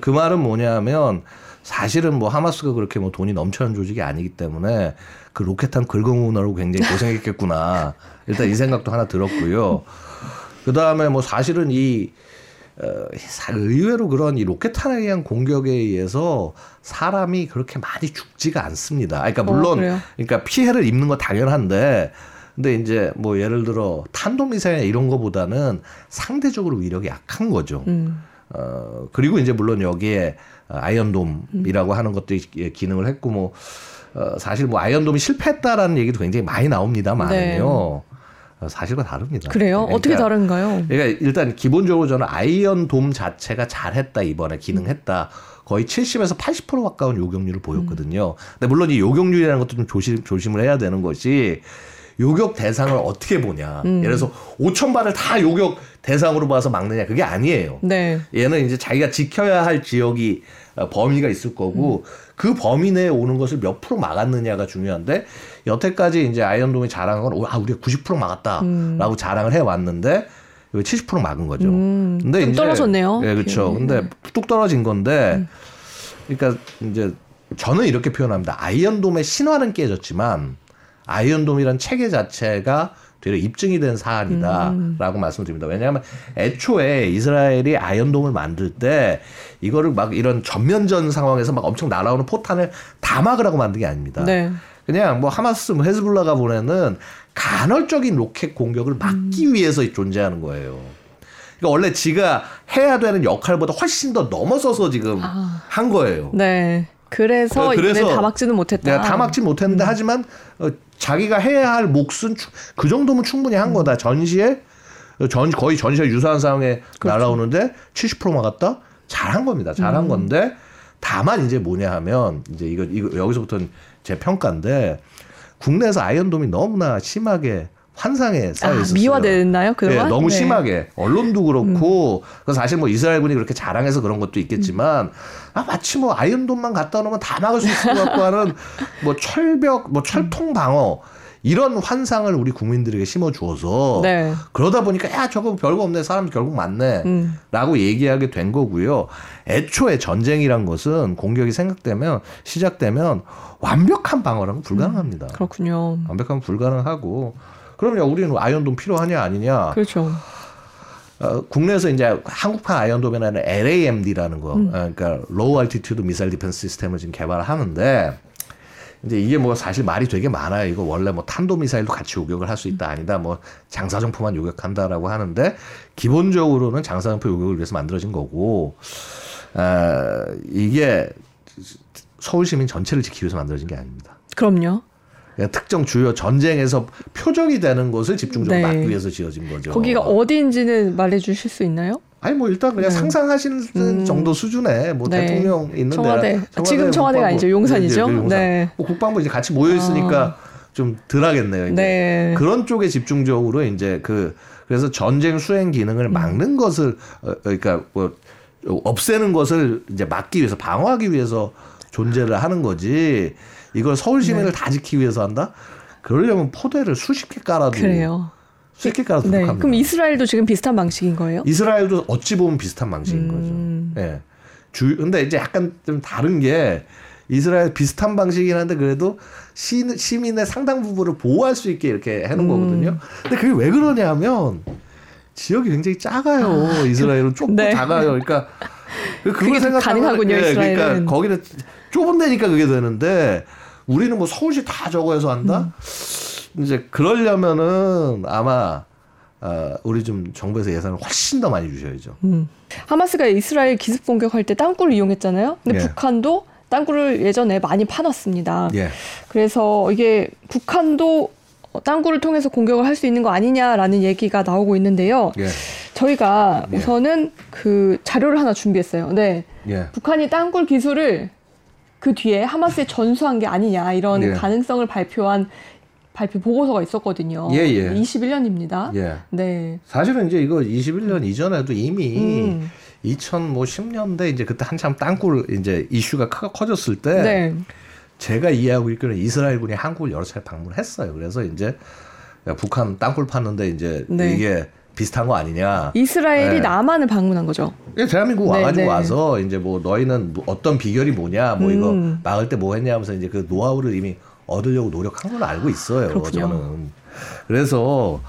[SPEAKER 2] 그 말은 뭐냐면 사실은 뭐 하마스가 그렇게 뭐 돈이 넘쳐난 조직이 아니기 때문에 그 로켓탄 긁어모으느라고 굉장히 고생했겠구나. *laughs* 일단 이 생각도 하나 들었고요. 그 다음에 뭐 사실은 이 어, 사- 의외로 그런 이 로켓탄에 의한 공격에 의해서 사람이 그렇게 많이 죽지가 않습니다. 아, 그러니까
[SPEAKER 1] 어,
[SPEAKER 2] 물론
[SPEAKER 1] 그래요?
[SPEAKER 2] 그러니까 피해를 입는 건 당연한데 근데 이제 뭐 예를 들어 탄도미사일 이런 거보다는 상대적으로 위력이 약한 거죠.
[SPEAKER 1] 음.
[SPEAKER 2] 어, 그리고 이제 물론 여기에 아이언돔이라고 하는 것도 이- 기능을 했고 뭐 어, 사실 뭐 아이언돔이 실패했다라는 얘기도 굉장히 많이 나옵니다만은요. 어, 사실과 다릅니다.
[SPEAKER 1] 네. 그래요? 어떻게
[SPEAKER 2] 그러니까
[SPEAKER 1] 다른가요?
[SPEAKER 2] 그러니까 일단 기본적으로 저는 아이언 돔 자체가 잘했다 이번에 기능했다. 거의 70에서 80% 가까운 요격률을 보였거든요. 근데 물론 이 요격률이라는 것도 좀 조심 조심을 해야 되는 것이 요격 대상을 어떻게 보냐.
[SPEAKER 1] 음.
[SPEAKER 2] 예를 들어서 5천 발을 다 요격 대상으로 봐서 막느냐 그게 아니에요.
[SPEAKER 1] 네.
[SPEAKER 2] 얘는 이제 자기가 지켜야 할 지역이 어, 범위가 있을 거고 그 범위 내에 오는 것을 몇 프로 막았느냐가 중요한데 여태까지 이제 아이언돔이 자랑한 건 아, 우리가 90% 막았다라고 자랑을 해 왔는데 이거 70% 막은 거죠.
[SPEAKER 1] 음,
[SPEAKER 2] 근데
[SPEAKER 1] 좀
[SPEAKER 2] 이제
[SPEAKER 1] 떨어졌네요.
[SPEAKER 2] 네, 그렇죠.
[SPEAKER 1] 네.
[SPEAKER 2] 근데 뚝 떨어진 건데 그러니까 이제 저는 이렇게 표현합니다. 아이언돔의 신화는 깨졌지만 아이언돔이란 체계 자체가 되려 입증이 된 사안이다라고 말씀드립니다. 왜냐하면 애초에 이스라엘이 아이언돔을 만들 때 이거를 막 이런 전면전 상황에서 막 엄청 날아오는 포탄을 다 막으라고 만든 게 아닙니다.
[SPEAKER 1] 네.
[SPEAKER 2] 그냥 뭐 하마스, 뭐 헤즈볼라가 보내는 간헐적인 로켓 공격을 막기 위해서 존재하는 거예요. 그러니까 원래 지가 해야 되는 역할보다 훨씬 더 넘어서서 지금
[SPEAKER 1] 아.
[SPEAKER 2] 한 거예요.
[SPEAKER 1] 네. 그래서,
[SPEAKER 2] 네, 그래서
[SPEAKER 1] 이번에 다 막지는 못했다.
[SPEAKER 2] 다 막지 못했는데 하지만 어, 자기가 해야 할 몫은 추- 그 정도면 충분히 한 거다. 전시에 전 거의 전시에 유사한 상황에 날아오는데 70% 막았다. 잘한 겁니다. 잘한 건데 다만 이제 뭐냐 하면 이제 이거 이거 여기서부터는 제 평가인데 국내에서 아이언돔이 너무나 심하게 환상에 쌓여
[SPEAKER 1] 아,
[SPEAKER 2] 있었어요.
[SPEAKER 1] 미화됐나요? 그동안?
[SPEAKER 2] 네, 너무
[SPEAKER 1] 네.
[SPEAKER 2] 심하게 언론도 그렇고 그 사실 뭐 이스라엘군이 그렇게 자랑해서 그런 것도 있겠지만 아 마치 뭐 아이언돔만 갖다 놓으면 다 막을 수 있을 것 같고 하는 *laughs* 뭐 철벽 뭐 철통 방어 이런 환상을 우리 국민들에게 심어 주어서
[SPEAKER 1] 네.
[SPEAKER 2] 그러다 보니까 야 저거 별거 없네 사람 결국 많네
[SPEAKER 1] 음.
[SPEAKER 2] 라고 얘기하게 된 거고요. 애초에 전쟁이란 것은 공격이 생각되면 시작되면 완벽한 방어라는 불가능합니다.
[SPEAKER 1] 그렇군요.
[SPEAKER 2] 완벽하면 불가능하고 그럼요 우리는 아이언돔 필요하냐 아니냐
[SPEAKER 1] 그렇죠.
[SPEAKER 2] 어, 국내에서 이제 한국판 아이언돔이라는 LAMD라는 거,
[SPEAKER 1] 음.
[SPEAKER 2] 어, 그러니까 Low Altitude Missile Defense System을 지금 개발을 하는데 이제 이게 뭐 사실 말이 되게 많아요. 이거 원래 뭐 탄도 미사일도 같이 요격을 할 수 있다 아니다. 뭐 장사정포만 요격한다라고 하는데 기본적으로는 장사정포 요격을 위해서 만들어진 거고 아, 이게 서울 시민 전체를 지키기 위해서 만들어진 게 아닙니다.
[SPEAKER 1] 그럼요.
[SPEAKER 2] 그냥 특정 주요 전쟁에서 표적이 되는 곳을 집중적으로
[SPEAKER 1] 네.
[SPEAKER 2] 막기 위해서 지어진 거죠.
[SPEAKER 1] 거기가 어디인지는 말해주실 수 있나요?
[SPEAKER 2] 아니 뭐 일단 그냥
[SPEAKER 1] 네.
[SPEAKER 2] 상상하시는
[SPEAKER 1] 음.
[SPEAKER 2] 정도 수준의 뭐
[SPEAKER 1] 네.
[SPEAKER 2] 대통령 있는
[SPEAKER 1] 청와대. 아, 지금 청와대가. 아니죠. 용산이죠.
[SPEAKER 2] 네, 네, 용산.
[SPEAKER 1] 네.
[SPEAKER 2] 뭐 국방부 이제 같이 모여 있으니까 좀 덜하겠네요.
[SPEAKER 1] 네.
[SPEAKER 2] 그런 쪽에 집중적으로 이제 그 그래서 전쟁 수행 기능을
[SPEAKER 1] 음.
[SPEAKER 2] 막는 것을 어, 그러니까 뭐 없애는 것을 이제 막기 위해서 방어하기 위해서 존재를 하는 거지. 이걸 서울 시민을 다 지키기 위해서 한다? 그러려면 포대를 수십 개 깔아도
[SPEAKER 1] 그래요.
[SPEAKER 2] 수십 개 깔아도
[SPEAKER 1] 네.
[SPEAKER 2] 부족합니다.
[SPEAKER 1] 그럼 이스라엘도 지금 비슷한 방식인 거예요?
[SPEAKER 2] 이스라엘도 어찌 보면 비슷한 방식인
[SPEAKER 1] 음.
[SPEAKER 2] 거죠. 예. 주 근데 이제 약간 좀 다른 게 이스라엘 비슷한 방식이긴 한데 그래도 시, 시민의 상당 부분을 보호할 수 있게 이렇게 해놓은
[SPEAKER 1] 음.
[SPEAKER 2] 거거든요. 근데 그게 왜 그러냐면 지역이 굉장히 작아요. 이스라엘은 좁고
[SPEAKER 1] 네.
[SPEAKER 2] 작아요. 그러니까 그걸 생각하면-
[SPEAKER 1] 가능하군요,
[SPEAKER 2] 예,
[SPEAKER 1] 이스라엘은.
[SPEAKER 2] 그러니까 거기는 좁은 데니까 그게 되는데 우리는 뭐 서울시 다 저거 해서 한다.
[SPEAKER 1] 음.
[SPEAKER 2] 이제 그러려면은 아마 어, 우리 좀 정부에서 예산을 훨씬 더 많이 주셔야죠.
[SPEAKER 1] 음. 하마스가 이스라엘 기습 공격할 때 땅굴을 이용했잖아요. 근데
[SPEAKER 2] 예.
[SPEAKER 1] 북한도 땅굴을 예전에 많이 파놨습니다.
[SPEAKER 2] 예.
[SPEAKER 1] 그래서 이게 북한도 땅굴을 통해서 공격을 할 수 있는 거 아니냐라는 얘기가 나오고 있는데요.
[SPEAKER 2] 예.
[SPEAKER 1] 저희가
[SPEAKER 2] 예.
[SPEAKER 1] 우선은 그 자료를 하나 준비했어요. 네.
[SPEAKER 2] 예.
[SPEAKER 1] 북한이 땅굴 기술을 그 뒤에 하마스에 전수한 게 아니냐 이런
[SPEAKER 2] 예.
[SPEAKER 1] 가능성을 발표한 발표 보고서가 있었거든요.
[SPEAKER 2] 예, 예.
[SPEAKER 1] 21년입니다.
[SPEAKER 2] 예.
[SPEAKER 1] 네.
[SPEAKER 2] 사실은 이제 이거 21년 이전에도 이미
[SPEAKER 1] 음.
[SPEAKER 2] 2010년대 이제 그때 한참 땅굴 이제 이슈가 크- 커졌을 때
[SPEAKER 1] 네.
[SPEAKER 2] 제가 이해하고 있기로는 이스라엘군이 한국을 여러 차례 방문했어요. 그래서 이제 야, 북한 땅굴 팠는데 이제
[SPEAKER 1] 네.
[SPEAKER 2] 이게 비슷한 거 아니냐.
[SPEAKER 1] 이스라엘이
[SPEAKER 2] 네.
[SPEAKER 1] 남한을 방문한 거죠.
[SPEAKER 2] 예, 대한민국
[SPEAKER 1] 네,
[SPEAKER 2] 와가지고
[SPEAKER 1] 네.
[SPEAKER 2] 와서 이제 뭐 너희는 뭐 어떤 비결이 뭐냐, 뭐 이거
[SPEAKER 1] 음.
[SPEAKER 2] 막을 때 뭐 했냐 하면서 이제 그 노하우를 이미 얻으려고 노력한 걸로 알고 있어요.
[SPEAKER 1] 그렇군요.
[SPEAKER 2] 저는. 그래서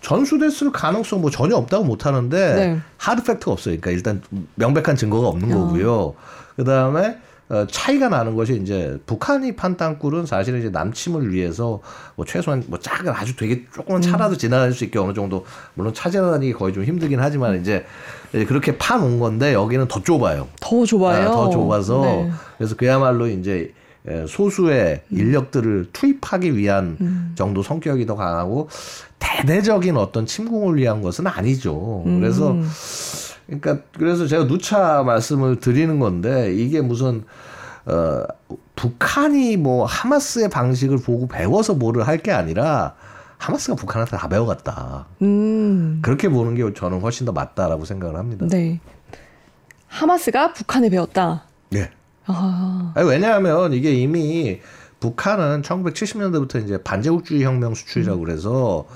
[SPEAKER 2] 전수됐을 가능성 뭐 전혀 없다고 못 하는데
[SPEAKER 1] 네.
[SPEAKER 2] 하드 팩트가 없어요. 그러니까 일단 명백한 증거가 없는
[SPEAKER 1] 어.
[SPEAKER 2] 거고요. 그 다음에 어, 차이가 나는 것이 이제 북한이 판 땅굴은 사실은 이제 남침을 위해서 뭐 최소한 뭐 작은 아주 되게 조그만 차라도 지나갈 수 있게 어느 정도 물론 찾아다니기 거의 좀 힘들긴 하지만 이제 그렇게 파놓은 건데 여기는 더 좁아요.
[SPEAKER 1] 더 좁아요.
[SPEAKER 2] 아, 더 좁아서
[SPEAKER 1] 네.
[SPEAKER 2] 그래서 그야말로 이제 에, 소수의 인력들을 투입하기 위한
[SPEAKER 1] 음.
[SPEAKER 2] 정도 성격이 더 강하고 대대적인 어떤 침공을 위한 것은 아니죠. 그래서
[SPEAKER 1] 음.
[SPEAKER 2] 그러니까 그래서 제가 누차 말씀을 드리는 건데 이게 무슨 어 북한이 뭐 하마스의 방식을 보고 배워서 뭐를 할 게 아니라 하마스가 북한한테 다 배워갔다.
[SPEAKER 1] 음.
[SPEAKER 2] 그렇게 보는 게 저는 훨씬 더 맞다라고 생각을 합니다.
[SPEAKER 1] 네. 하마스가 북한에 배웠다.
[SPEAKER 2] 네.
[SPEAKER 1] 아.
[SPEAKER 2] 아니, 왜냐하면 이게 이미 북한은 1970년대부터 이제 반제국주의 혁명 수출이라고 그래서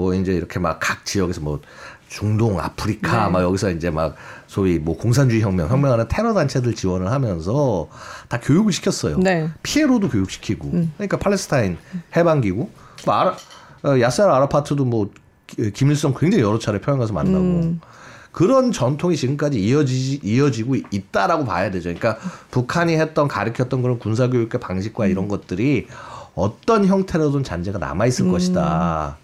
[SPEAKER 2] 뭐 이제 이렇게 막 각 지역에서 뭐 중동, 아프리카
[SPEAKER 1] 네.
[SPEAKER 2] 막 여기서 이제 막 소위 뭐 공산주의 혁명, 혁명하는 테러 단체들 지원을 하면서 다 교육을 시켰어요.
[SPEAKER 1] 네.
[SPEAKER 2] 피에로도 교육시키고.
[SPEAKER 1] 음.
[SPEAKER 2] 그러니까 팔레스타인 해방 기구. 뭐 아라, 어, 야세르 아라파트도 뭐 기- 김일성 굉장히 여러 차례 평양 가서 만나고.
[SPEAKER 1] 음.
[SPEAKER 2] 그런 전통이 지금까지 이어지, 이어지고 있다라고 봐야 되죠. 그러니까 북한이 했던 가르쳤던 그런 군사 교육의 방식과 이런 것들이 어떤 형태로든 잔재가 남아 있을
[SPEAKER 1] 음.
[SPEAKER 2] 것이다.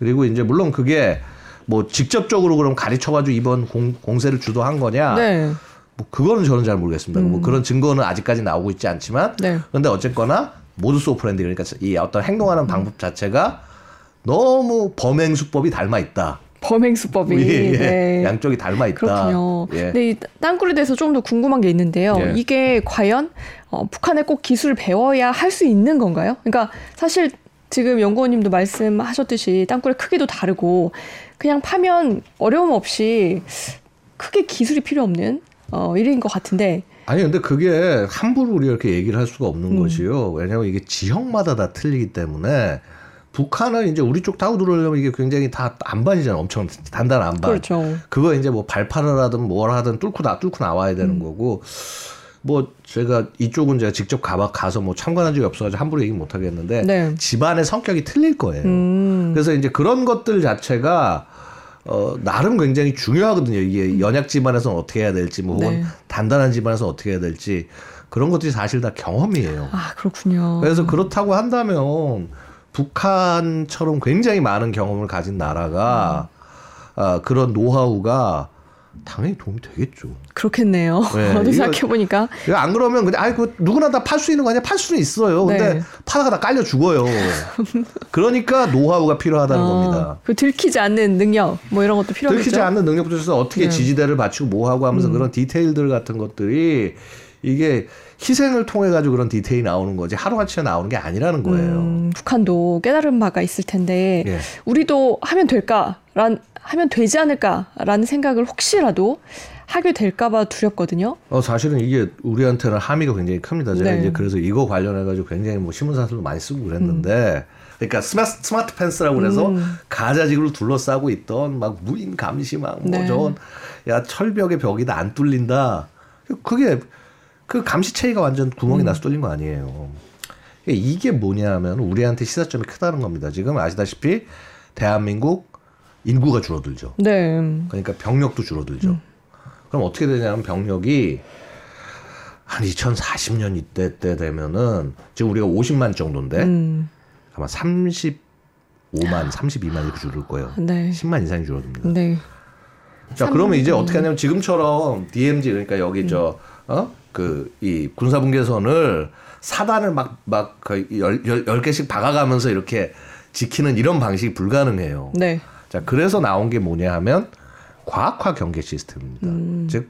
[SPEAKER 2] 그리고 이제 물론 그게 뭐 직접적으로 그럼 가르쳐가지고 이번 공, 공세를 주도한 거냐.
[SPEAKER 1] 네.
[SPEAKER 2] 뭐 그거는 저는 잘 모르겠습니다.
[SPEAKER 1] 음.
[SPEAKER 2] 뭐 그런 증거는 아직까지 나오고 있지 않지만
[SPEAKER 1] 네.
[SPEAKER 2] 그런데 어쨌거나 모두스 오프랜드 그러니까 이 어떤 행동하는 방법 자체가 너무 범행 수법이 닮아 있다.
[SPEAKER 1] 범행 수법이.
[SPEAKER 2] 예, 예.
[SPEAKER 1] 네.
[SPEAKER 2] 양쪽이 닮아 있다.
[SPEAKER 1] 그렇군요.
[SPEAKER 2] 예.
[SPEAKER 1] 근데 이 땅굴에 대해서 좀더 궁금한 게 있는데요.
[SPEAKER 2] 예.
[SPEAKER 1] 이게 과연 어, 북한에 꼭 기술을 배워야 할 수 있는 건가요? 그러니까 사실 지금 연구원님도 말씀하셨듯이 땅굴의 크기도 다르고 그냥 파면 어려움 없이 크게 기술이 필요 없는 어, 일인 것 같은데
[SPEAKER 2] 아니 근데 그게 함부로 우리가 이렇게 얘기를 할 수가 없는
[SPEAKER 1] 음.
[SPEAKER 2] 것이요. 왜냐하면 이게 지형마다 다 틀리기 때문에 북한은 이제 우리 쪽 타고 들어오려면 이게 굉장히 다 안반이잖아. 엄청 단단한 안반.
[SPEAKER 1] 그렇죠.
[SPEAKER 2] 그거 이제 뭐 발판을 하든 뭘 하든 뚫고 나 뚫고 나와야 되는
[SPEAKER 1] 음.
[SPEAKER 2] 거고 뭐 제가 이쪽은 제가 직접 가봐 가서 뭐 참관한 적이 없어가지고 함부로 얘기 못 하겠는데
[SPEAKER 1] 네.
[SPEAKER 2] 집안의 성격이 틀릴 거예요.
[SPEAKER 1] 음.
[SPEAKER 2] 그래서 이제 그런 것들 자체가 어 나름 굉장히 중요하거든요. 이게 연약 집안에서는 어떻게 해야 될지, 뭐 혹은
[SPEAKER 1] 네.
[SPEAKER 2] 단단한 집안에서 어떻게 해야 될지. 그런 것들이 사실 다 경험이에요.
[SPEAKER 1] 아 그렇군요.
[SPEAKER 2] 그래서 그렇다고 한다면 북한처럼 굉장히 많은 경험을 가진 나라가 아, 그런 노하우가 당연히 도움이 되겠죠.
[SPEAKER 1] 그렇겠네요.
[SPEAKER 2] 네, *laughs*
[SPEAKER 1] 저도 생각해 보니까
[SPEAKER 2] 안 그러면 그냥 아이 그 누구나 다 팔 수 있는 거 아니야? 팔 수는 있어요. 근데
[SPEAKER 1] 네.
[SPEAKER 2] 파다가 다 깔려 죽어요. *laughs* 그러니까 노하우가 필요하다는 겁니다.
[SPEAKER 1] 그 들키지 않는 능력 뭐 이런 것도 필요하겠죠.
[SPEAKER 2] 들키지 않는 능력부터 해서 어떻게
[SPEAKER 1] 네.
[SPEAKER 2] 지지대를 받치고 뭐 하고 하면서 그런 디테일들 같은 것들이 이게 희생을 통해 가지고 그런 디테일이 나오는 거지 하루아침에 나오는 게 아니라는 거예요.
[SPEAKER 1] 음, 북한도 깨달은 바가 있을 텐데
[SPEAKER 2] 예.
[SPEAKER 1] 우리도 하면 될까란 하면 되지 않을까라는 생각을 혹시라도 하게 될까봐 두렵거든요.
[SPEAKER 2] 어 사실은 이게 우리한테는 함의가 굉장히 큽니다. 제가
[SPEAKER 1] 네.
[SPEAKER 2] 이제 그래서 이거 관련해 가지고 굉장히 뭐 신문사들도 많이 쓰고 그랬는데 그러니까 스마트, 스마트 펜스라고 그래서
[SPEAKER 1] 음.
[SPEAKER 2] 가자지구를 둘러싸고 있던 막 무인 감시망
[SPEAKER 1] 네.
[SPEAKER 2] 뭐저야 철벽의 벽이 다 안 뚫린다. 그게 그 감시체계가 완전 구멍이
[SPEAKER 1] 음.
[SPEAKER 2] 나서 뚫린 거 아니에요. 이게 뭐냐면 우리한테 시사점이 크다는 겁니다. 지금 아시다시피 대한민국 인구가 줄어들죠.
[SPEAKER 1] 네.
[SPEAKER 2] 그러니까 병력도 줄어들죠.
[SPEAKER 1] 음.
[SPEAKER 2] 그럼 어떻게 되냐면 병력이 한 2040년 이때 때 되면은 지금 우리가 50만 정도인데
[SPEAKER 1] 음,
[SPEAKER 2] 아마 35만, 32만 이렇게 줄을 거예요.
[SPEAKER 1] 네.
[SPEAKER 2] 10만 이상이 줄어듭니다.
[SPEAKER 1] 네.
[SPEAKER 2] 자, 그러면 이제 어떻게 하냐면 지금처럼 DMZ 그러니까 여기 저 어? 그 이 군사 분계선을 사단을 막 막 거의 열, 열, 열 개씩 박아가면서 이렇게 지키는 이런 방식이 불가능해요.
[SPEAKER 1] 네.
[SPEAKER 2] 자, 그래서 나온 게 뭐냐 하면 과학화 경계 시스템입니다.
[SPEAKER 1] 음.
[SPEAKER 2] 즉,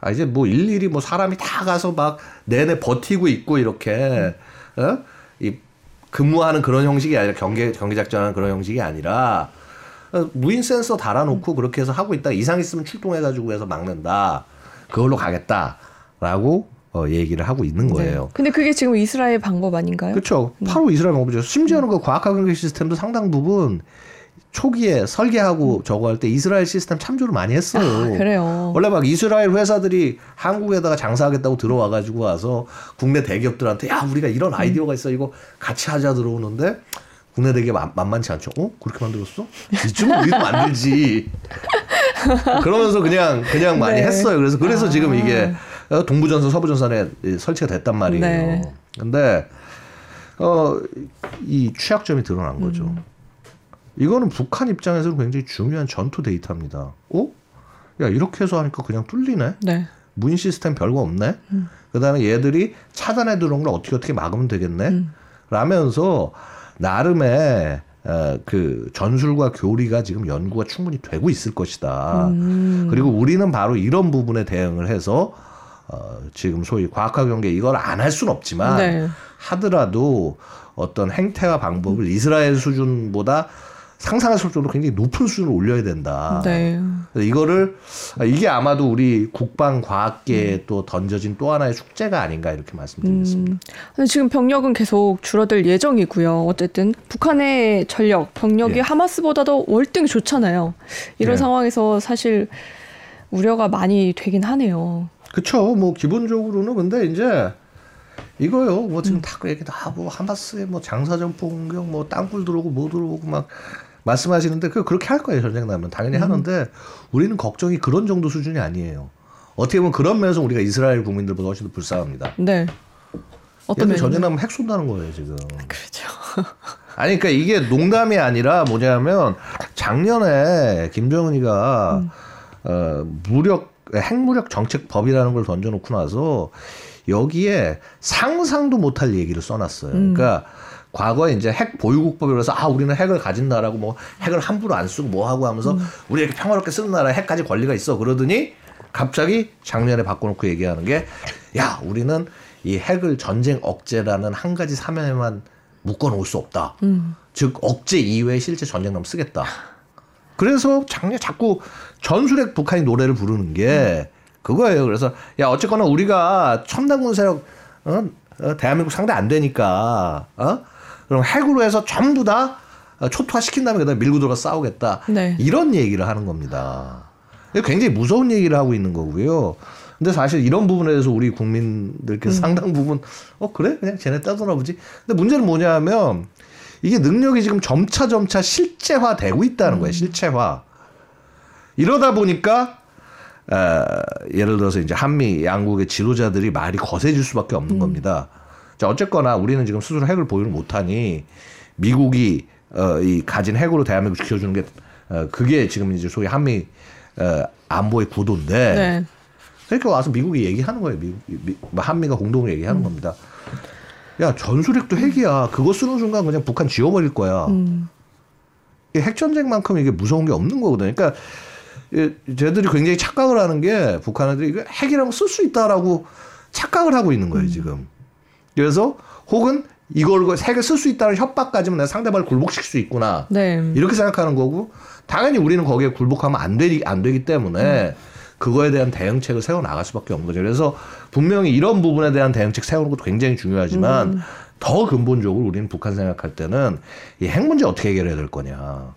[SPEAKER 2] 아, 이제 뭐 일일이 뭐 사람이 다 가서 막 내내 버티고 있고 이렇게, 어? 이 근무하는 그런 형식이 아니라 경계, 경계 작전하는 그런 형식이 아니라 어, 무인 센서 달아놓고 그렇게 해서 하고 있다. 이상 있으면 출동해가지고 해서 막는다. 그걸로 가겠다 라고 어, 얘기를 하고 있는 거예요.
[SPEAKER 1] 네. 근데 그게 지금 이스라엘 방법 아닌가요?
[SPEAKER 2] 그렇죠. 바로 이스라엘 방법이죠. 심지어는 그 과학화 경계 시스템도 상당 부분 초기에 설계하고 저거 할 때 이스라엘 시스템 참조를 많이 했어요.
[SPEAKER 1] 아, 그래요.
[SPEAKER 2] 원래 막 이스라엘 회사들이 한국에다가 장사하겠다고 들어와 가지고 와서 국내 대기업들한테 야 우리가 이런 아이디어가 있어 이거 같이 하자 들어오는데 국내 대기업 만- 만만치 않죠. 어 그렇게 만들었어? 이쯤 우리도 만들지. *laughs* 그러면서 그냥 그냥 많이
[SPEAKER 1] 네.
[SPEAKER 2] 했어요. 그래서 그래서
[SPEAKER 1] 아.
[SPEAKER 2] 지금 이게 어, 동부전선 서부전선에 설치가 됐단 말이에요.
[SPEAKER 1] 네.
[SPEAKER 2] 근데 어 이 취약점이 드러난 거죠.
[SPEAKER 1] 음. 이거는
[SPEAKER 2] 북한 입장에서는 굉장히 중요한 전투 데이터입니다. 어? 야 이렇게 해서 하니까 그냥 뚫리네.
[SPEAKER 1] 네.
[SPEAKER 2] 무인 시스템 별거 없네. 그다음에 얘들이 차단해 들어온 걸 어떻게 어떻게 막으면 되겠네. 라면서 나름의 어, 그 전술과 교리가 지금 연구가 충분히 되고 있을 것이다.
[SPEAKER 1] 음.
[SPEAKER 2] 그리고 우리는 바로 이런 부분에 대응을 해서 어, 지금 소위 과학화 경계 이걸 안 할 수는 없지만
[SPEAKER 1] 네.
[SPEAKER 2] 하더라도 어떤 행태와 방법을 이스라엘 수준보다 상상할 수 정도로 굉장히 높은 수준으로 올려야 된다.
[SPEAKER 1] 네.
[SPEAKER 2] 이거를 아, 이게 아마도 우리 국방 과학계에 또 던져진 또 하나의 숙제가 아닌가 이렇게 말씀드리겠습니다.
[SPEAKER 1] 음, 지금 병력은 계속 줄어들 예정이고요. 어쨌든 북한의 전력, 병력이
[SPEAKER 2] 예.
[SPEAKER 1] 하마스보다도 월등히 좋잖아요. 이런
[SPEAKER 2] 예.
[SPEAKER 1] 상황에서 사실 우려가 많이 되긴 하네요.
[SPEAKER 2] 그렇죠. 뭐 기본적으로는 근데 이제 이거요. 뭐 지금 다그 얘기 다 하고 하마스의 뭐 장사정포 공격, 뭐 땅굴 들어오고 뭐 들어오고 막 말씀하시는데 그 그렇게 할 거예요. 전쟁 나면 당연히 하는데 우리는 걱정이 그런 정도 수준이 아니에요. 어떻게 보면 그런 면에서 우리가 이스라엘 국민들보다 훨씬 더 불쌍합니다.
[SPEAKER 1] 네. 어떤
[SPEAKER 2] 전쟁? 나면 핵 쏜다는 거예요 지금.
[SPEAKER 1] 그렇죠. *laughs*
[SPEAKER 2] 아니 그러니까 이게 농담이 아니라 뭐냐면 작년에 김정은이가 어 무력 핵무력 정책법이라는 걸 던져놓고 나서 여기에 상상도 못할 얘기를 써놨어요. 그러니까 과거에 이제 핵 보유국법이라서 아 우리는 핵을 가진 나라고 뭐 핵을 함부로 안 쓰고 뭐 하고 하면서 우리 이렇게 평화롭게 쓰는 나라에 핵까지 권리가 있어 그러더니 갑자기 작년에 바꿔놓고 얘기하는 게 야 우리는 이 핵을 전쟁 억제라는 한 가지 사면에만 묶어놓을 수 없다. 즉 억제 이외에 실제 전쟁 나면 쓰겠다. 그래서 작년 자꾸 전술핵 북한이 노래를 부르는 게 그거예요. 그래서 야 어쨌거나 우리가 첨단 군사력 어? 어, 대한민국 상대 안 되니까 어? 그럼 핵으로 해서 전부 다 어, 초토화 시킨 다음에 그다음에 밀고 들어가 싸우겠다.
[SPEAKER 1] 네.
[SPEAKER 2] 이런 얘기를 하는 겁니다. 굉장히 무서운 얘기를 하고 있는 거고요. 근데 사실 이런 부분에 대해서 우리 국민들께서 상당 부분 어 그래 그냥 쟤네 따돌아 보지. 근데 문제는 뭐냐하면 이게 능력이 지금 점차 점차 실제화되고 있다는 거예요. 실체화. 이러다 보니까 어, 예를 들어서 이제 한미 양국의 지도자들이 말이 거세질 수밖에 없는 겁니다. 자, 어쨌거나 우리는 지금 스스로 핵을 보유를 못하니 미국이 어, 이 가진 핵으로 대한민국 지켜주는 게 어, 그게 지금 이제 소위 한미 어, 안보의 구도인데
[SPEAKER 1] 네.
[SPEAKER 2] 그러니까 와서 미국이 얘기하는 거예요. 미국, 미, 뭐 한미가 공동으로 얘기하는 겁니다. 야 전술핵도 핵이야. 그거 쓰는 순간 그냥 북한 지워버릴 거야. 이게 핵 전쟁만큼 이게 무서운 게 없는 거거든요. 그러니까 이- 쟤들이 굉장히 착각을 하는 게 북한 애들이 이거 핵이라고 쓸 수 있다라고 착각을 하고 있는 거예요 지금. 그래서 혹은 이걸 핵을 쓸 수 있다는 협박까지면 내가 상대방을 굴복시킬 수 있구나.
[SPEAKER 1] 네.
[SPEAKER 2] 이렇게 생각하는 거고 당연히 우리는 거기에 굴복하면 안 되기 안 되기 때문에 그거에 대한 대응책을 세워 나갈 수밖에 없는 거죠. 그래서 분명히 이런 부분에 대한 대응책 세우는 것도 굉장히 중요하지만 더 근본적으로 우리는 북한 생각할 때는 이 핵 문제 어떻게 해결해야 될 거냐.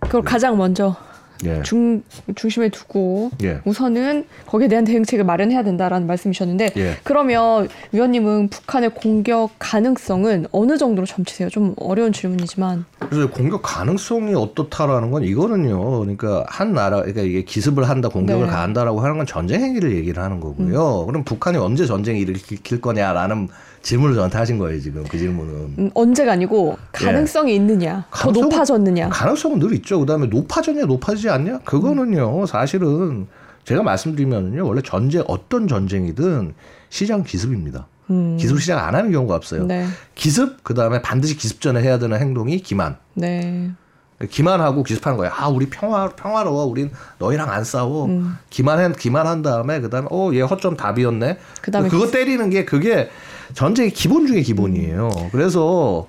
[SPEAKER 1] 그걸 가장 먼저
[SPEAKER 2] 예.
[SPEAKER 1] 중 중심에 두고
[SPEAKER 2] 예.
[SPEAKER 1] 우선은 거기에 대한 대응책을 마련해야 된다라는 말씀이셨는데
[SPEAKER 2] 예.
[SPEAKER 1] 그러면 위원님은 북한의 공격 가능성은 어느 정도로 점치세요? 좀 어려운 질문이지만
[SPEAKER 2] 그래서 공격 가능성이 어떻다라는 건 이거는요. 그러니까 한 나라 그러니까 이게 기습을 한다, 공격을
[SPEAKER 1] 네.
[SPEAKER 2] 가한다라고 하는 건 전쟁 행위를 얘기를 하는 거고요. 그럼 북한이 언제 전쟁 일으킬 거냐라는 질문을 저한테 하신 거예요, 지금. 그 질문은.
[SPEAKER 1] 음, 언제가 아니고 가능성이 있느냐, 더
[SPEAKER 2] 예. 가능성은-
[SPEAKER 1] 높아졌느냐.
[SPEAKER 2] 가능성은 늘 있죠. 그다음에 높아졌냐, 높아지지 않냐? 그거는요. 사실은 제가 말씀드리면요. 원래 전쟁 어떤 전쟁이든 시장 기습입니다.
[SPEAKER 1] 음,
[SPEAKER 2] 기습 시작 안 하는 경우가 없어요.
[SPEAKER 1] 네,
[SPEAKER 2] 기습 그다음에 반드시 기습 전에 해야 되는 행동이 기만.
[SPEAKER 1] 네,
[SPEAKER 2] 기만하고 기습하는 거예요. 아, 우리 평화 평화로워. 우린 너희랑 안 싸워.
[SPEAKER 1] 음.
[SPEAKER 2] 기만한 기만한 다음에 그다음에 어, 얘 허점 답이었네.
[SPEAKER 1] 그다음에
[SPEAKER 2] 그거 때리는 게 그게 전쟁의 기본 중의 기본이에요. 그래서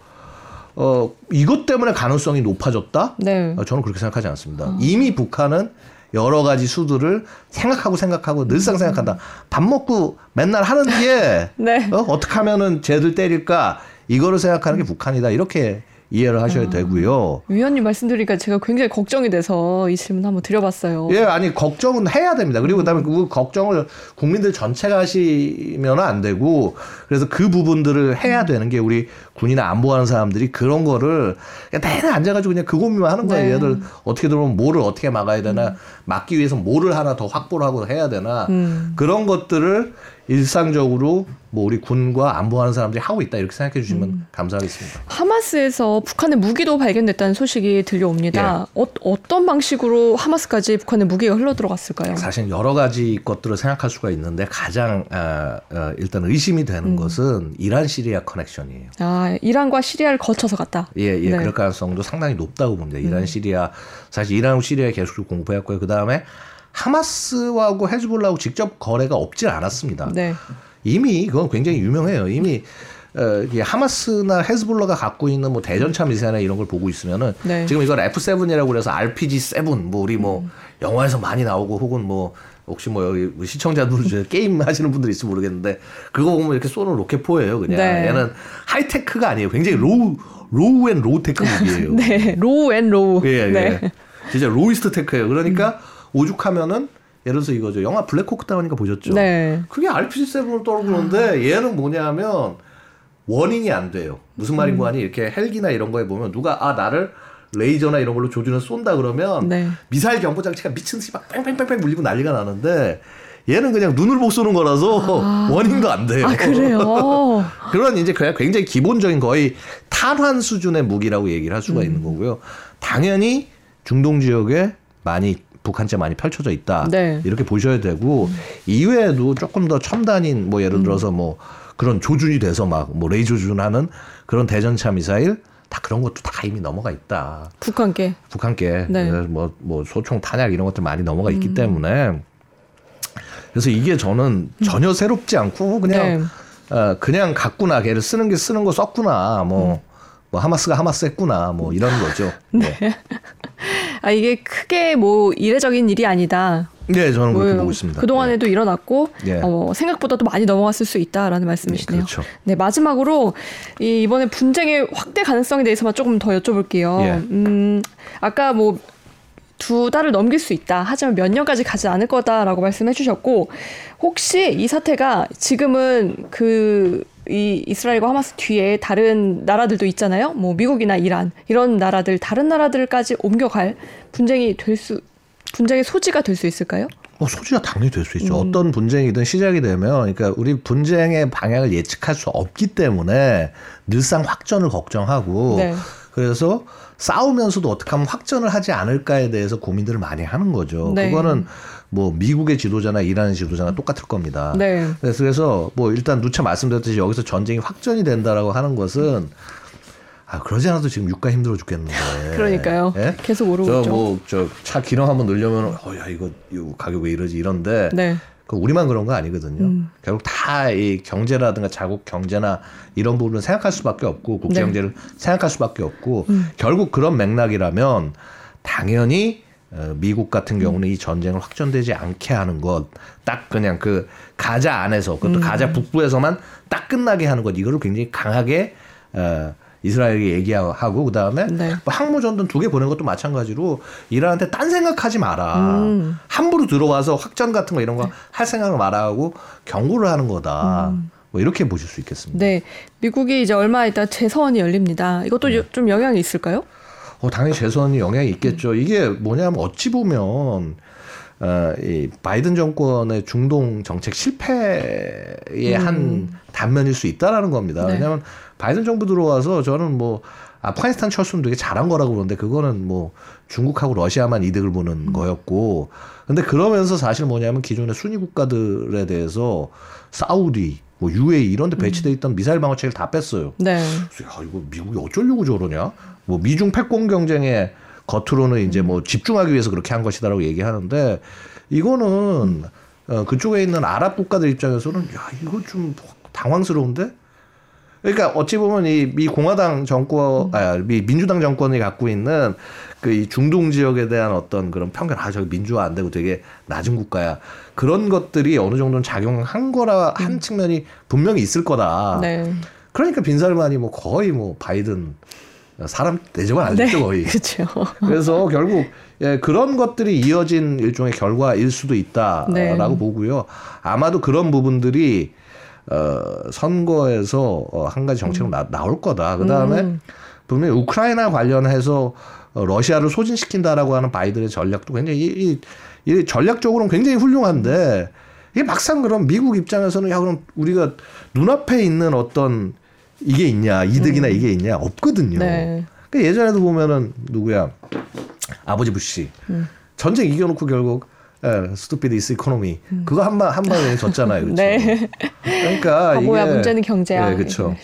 [SPEAKER 2] 어, 이것 때문에 가능성이 높아졌다?
[SPEAKER 1] 네,
[SPEAKER 2] 어, 저는 그렇게 생각하지 않습니다. 이미 북한은 여러 가지 수들을 생각하고 생각하고 늘상 생각한다. 밥 먹고 맨날 하는 게 *laughs*
[SPEAKER 1] 네.
[SPEAKER 2] 어, 어떻게 하면은 쟤들 때릴까? 이거를 생각하는 게 북한이다. 이렇게 이해를 하셔야 되고요.
[SPEAKER 1] 위원님 말씀드리니까 제가 굉장히 걱정이 돼서 이 질문 한번 드려봤어요.
[SPEAKER 2] 예, 아니 걱정은 해야 됩니다. 그리고 그다음에 그 걱정을 국민들 전체가 하시면 안 되고 그래서 그 부분들을 해야 되는 게 우리 군이나 안보하는 사람들이 그런 거를 내내 앉아가지고 그냥 그 고민만 하는 거예요.
[SPEAKER 1] 네.
[SPEAKER 2] 얘들 어떻게 들어오면 뭐를 어떻게 막아야 되나 막기 위해서 뭐를 하나 더 확보를 하고 해야 되나
[SPEAKER 1] 음.
[SPEAKER 2] 그런 것들을 일상적으로 뭐 우리 군과 안보하는 사람들이 하고 있다 이렇게 생각해 주시면
[SPEAKER 1] 음.
[SPEAKER 2] 감사하겠습니다.
[SPEAKER 1] 하마스에서 북한의 무기도 발견됐다는 소식이 들려옵니다.
[SPEAKER 2] 예.
[SPEAKER 1] 어, 어떤 방식으로 하마스까지 북한의 무기가 흘러 들어갔을까요?
[SPEAKER 2] 사실 여러 가지 것들을 생각할 수가 있는데 가장 아, 어, 일단 의심이 되는
[SPEAKER 1] 음.
[SPEAKER 2] 것은 이란 시리아 커넥션이에요.
[SPEAKER 1] 아, 이란과 시리아를 거쳐서 갔다.
[SPEAKER 2] 예, 예,
[SPEAKER 1] 네. 음.
[SPEAKER 2] 그럴 가능성도 상당히 높다고 봅니다. 이란 시리아 사실 이란하고 시리아에 계속 공급했고요. 그 다음에 하마스하고 헤즈볼라하고 직접 거래가 없질 않았습니다.
[SPEAKER 1] 네.
[SPEAKER 2] 이미 그건 굉장히 유명해요. 이미 어, 하마스나 헤즈볼라가 갖고 있는 뭐 대전차 미사일이나 이런 걸 보고 있으면은
[SPEAKER 1] 네.
[SPEAKER 2] 지금 이걸 F7이라고 그래서 RPG7 뭐 우리 뭐
[SPEAKER 1] 음.
[SPEAKER 2] 영화에서 많이 나오고 혹은 뭐 혹시 뭐 여기 뭐 시청자들 중에 *laughs* 게임 하시는 분들 있으면 모르겠는데 그거 보면 이렇게 쏘는 로켓포예요. 그냥
[SPEAKER 1] 네.
[SPEAKER 2] 얘는 하이테크가 아니에요. 굉장히 low low and low tech 무기예요. *laughs*
[SPEAKER 1] 네. low and low.
[SPEAKER 2] 예,
[SPEAKER 1] 네.
[SPEAKER 2] 예. 진짜 lowest tech예요. 그러니까 오죽하면은 예를 들어서 이거죠. 영화 블랙호크 다운이니까 보셨죠?
[SPEAKER 1] 네.
[SPEAKER 2] 그게 RPG7으로 떨어지는데 얘는 뭐냐면 warning이 안 돼요. 무슨 말인고
[SPEAKER 1] 음.
[SPEAKER 2] 하니 이렇게 헬기나 이런 거에 보면 누가 아 나를 레이저나 이런 걸로 조준을 쏜다 그러면
[SPEAKER 1] 네.
[SPEAKER 2] 미사일 경보 장치가 미친 듯이 막 뺑뺑뺑뺑 울리고 난리가 나는데 얘는 그냥 눈으로 보고 쏘는 거라서 *laughs* warning도 안 돼요.
[SPEAKER 1] 아, 그래요? *laughs*
[SPEAKER 2] 그런 이제 그냥 굉장히 기본적인 거의 탄환 수준의 무기라고 얘기를 할 수가
[SPEAKER 1] 음.
[SPEAKER 2] 있는 거고요. 당연히 중동 지역에 많이 북한제 많이 펼쳐져 있다.
[SPEAKER 1] 네.
[SPEAKER 2] 이렇게 보셔야 되고 이외에도 조금 더 첨단인 뭐
[SPEAKER 1] 음.
[SPEAKER 2] 예를 들어서 뭐 그런 조준이 돼서 막 뭐 레이저 조준하는 그런 대전차 미사일 다 그런 것도 다 이미 넘어가 있다.
[SPEAKER 1] 북한께.
[SPEAKER 2] 북한께
[SPEAKER 1] 네.
[SPEAKER 2] 뭐, 뭐 소총 탄약 이런 것들 많이 넘어가 있기 때문에 그래서 이게 저는 전혀 새롭지 않고 그냥
[SPEAKER 1] 네.
[SPEAKER 2] 어, 그냥 갔구나 걔를 쓰는 게 쓰는 거 썼구나 뭐, 뭐 하마스가 하마스 했구나 뭐 이런 거죠. 네.
[SPEAKER 1] 아, 이게 크게 뭐 이례적인 일이 아니다.
[SPEAKER 2] 네, 저는 그렇게
[SPEAKER 1] 뭐
[SPEAKER 2] 보고 있습니다.
[SPEAKER 1] 그동안에도 일어났고
[SPEAKER 2] 예.
[SPEAKER 1] 어, 생각보다도 많이 넘어갔을 수 있다라는 말씀이시네요.
[SPEAKER 2] 네, 그렇죠.
[SPEAKER 1] 네, 마지막으로 이 이번에 분쟁의 확대 가능성에 대해서만 조금 더 여쭤볼게요.
[SPEAKER 2] 예.
[SPEAKER 1] 음, 아까 뭐 두 달을 넘길 수 있다. 하지만 몇 년까지 가지 않을 거다라고 말씀해 주셨고 혹시 이 사태가 지금은 그 이 이스라엘과 하마스 뒤에 다른 나라들도 있잖아요. 뭐 미국이나 이란 이런 나라들 다른 나라들까지 옮겨갈 분쟁이 될 수 분쟁의 소지가 될 수 있을까요?
[SPEAKER 2] 뭐 소지가 당연히 될 수 있죠.
[SPEAKER 1] 음.
[SPEAKER 2] 어떤 분쟁이든 시작이 되면, 그러니까 우리 분쟁의 방향을 예측할 수 없기 때문에 늘상 확전을 걱정하고,
[SPEAKER 1] 네.
[SPEAKER 2] 그래서 싸우면서도 어떻게 하면 확전을 하지 않을까에 대해서 고민들을 많이 하는 거죠.
[SPEAKER 1] 네.
[SPEAKER 2] 그거는 뭐 미국의 지도자나 이란의 지도자나 똑같을 겁니다.
[SPEAKER 1] 네.
[SPEAKER 2] 그래서, 뭐 일단 누차 말씀드렸듯이 여기서 전쟁이 확전이 된다라고 하는 것은 아 그러지 않아도 지금 유가 힘들어 죽겠는데. *laughs*
[SPEAKER 1] 그러니까요.
[SPEAKER 2] 예?
[SPEAKER 1] 계속 오르고 있죠.
[SPEAKER 2] 저뭐저 차 기능 한번 늘려면 어야 이거 이거 가격 왜 이러지 이런데
[SPEAKER 1] 네.
[SPEAKER 2] 그 우리만 그런 거 아니거든요.
[SPEAKER 1] 음.
[SPEAKER 2] 결국 다 이 경제라든가 자국 경제나 이런 부분을 생각할 수밖에 없고 국제
[SPEAKER 1] 네. 음.
[SPEAKER 2] 경제를 생각할 수밖에 없고 결국 그런 맥락이라면 당연히 어, 미국 같은 경우는 이 전쟁을 확전되지 않게 하는 것, 딱 그냥 그 가자 안에서
[SPEAKER 1] 음.
[SPEAKER 2] 그것도 가자 북부에서만 딱 끝나게 하는 것, 이거를 굉장히 강하게 어, 이스라엘에게 얘기하고 그 다음에
[SPEAKER 1] 네.
[SPEAKER 2] 뭐 항모 전단 두 개 보낸 것도 마찬가지로 이란한테 딴 생각하지 마라.
[SPEAKER 1] 음.
[SPEAKER 2] 함부로 들어와서 확전 같은 거 이런 거할 생각을 말하고 경고를 하는 거다. 뭐 이렇게 보실 수 있겠습니다.
[SPEAKER 1] 음. 네. 미국이 이제 얼마 있다 재선이 열립니다. 이것도
[SPEAKER 2] 네.
[SPEAKER 1] 요- 좀 영향이 있을까요?
[SPEAKER 2] 어, 당연히 재선이 영향이 있겠죠. 이게 뭐냐면 어찌 보면 어, 이 바이든 정권의 중동 정책 실패의 한 단면일 수 있다라는 겁니다.
[SPEAKER 1] 음. 네.
[SPEAKER 2] 왜냐하면 바이든 정부 들어와서 저는 뭐 아프가니스탄 철수는 되게 잘한 거라고 보는데 그거는 뭐 중국하고 러시아만 이득을 보는
[SPEAKER 1] 음.
[SPEAKER 2] 거였고 근데 그러면서 사실 뭐냐면 기존의 순위 국가들에 대해서 사우디 뭐 UAE 이런 데 배치돼 있던 미사일 방어체를 다 뺐어요.
[SPEAKER 1] 네.
[SPEAKER 2] 그래서 야, 이거 미국이 어쩌려고 저러냐? 뭐 미중 패권 경쟁에 겉으로는 이제 뭐 집중하기 위해서 그렇게 한 것이다라고 얘기하는데 이거는 어, 그쪽에 있는 아랍 국가들 입장에서는 야 이거 좀 당황스러운데. 그러니까 어찌 보면 이 미 공화당 정권, 아, 미 민주당 정권이 갖고 있는 그 이 중동 지역에 대한 어떤 그런 편견, 아 저기 민주화 안 되고 되게 낮은 국가야 그런 것들이 어느 정도는 작용한 거라 한 측면이 분명히 있을 거다.
[SPEAKER 1] 네.
[SPEAKER 2] 그러니까 빈살만이 뭐 거의 뭐 바이든 사람 내정은 아니죠 거의. *laughs*
[SPEAKER 1] 그렇죠.
[SPEAKER 2] 그래서 결국 예, 그런 것들이 이어진 일종의 결과일 수도 있다라고
[SPEAKER 1] 네.
[SPEAKER 2] 보고요. 아마도 그런 부분들이 어, 선거에서 어, 한 가지 정책으로 나, 나올 거다. 그 다음에
[SPEAKER 1] 음.
[SPEAKER 2] 분명히 우크라이나 관련해서 어, 러시아를 소진시킨다라고 하는 바이든의 전략도 굉장히 이, 이, 이 전략적으로는 굉장히 훌륭한데 이게 막상 그럼 미국 입장에서는 야 그럼 우리가 눈앞에 있는 어떤 이게 있냐 이득이나 이게 있냐 없거든요.
[SPEAKER 1] 음. 네.
[SPEAKER 2] 그 예전에도 보면은 누구야 아버지 부시
[SPEAKER 1] 음.
[SPEAKER 2] 전쟁 이겨놓고 결국 stupid is economy 그거 한방 한방에 졌잖아요. 그렇죠? *laughs*
[SPEAKER 1] 네.
[SPEAKER 2] 그러니까
[SPEAKER 1] 바보야
[SPEAKER 2] 이게
[SPEAKER 1] 문제는 경제야.
[SPEAKER 2] 네, 그렇죠.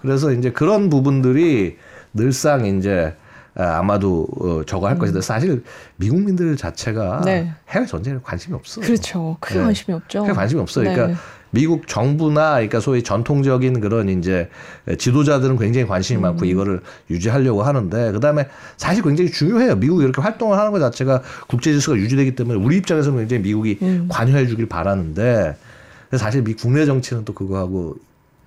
[SPEAKER 2] 그래서 이제 그런 부분들이 늘상 이제 아, 아마도 어, 저거 할 것이다. 사실 미국민들 자체가
[SPEAKER 1] 음. 네.
[SPEAKER 2] 해외 전쟁에 관심이 없어.
[SPEAKER 1] 그렇죠. 크게
[SPEAKER 2] 네.
[SPEAKER 1] 관심이 없죠.
[SPEAKER 2] 해외 관심이 없어.
[SPEAKER 1] 네.
[SPEAKER 2] 그러니까 미국 정부나 그러니까 소위 전통적인 그런 이제 지도자들은 굉장히 관심이
[SPEAKER 1] 음.
[SPEAKER 2] 많고 이거를 유지하려고 하는데 그다음에 사실 굉장히 중요해요. 미국이 이렇게 활동을 하는 것 자체가 국제 질서가 유지되기 때문에 우리 입장에서는 굉장히 미국이
[SPEAKER 1] 음.
[SPEAKER 2] 관여해 주길 바라는데 사실 미 국내 정치는 또 그거하고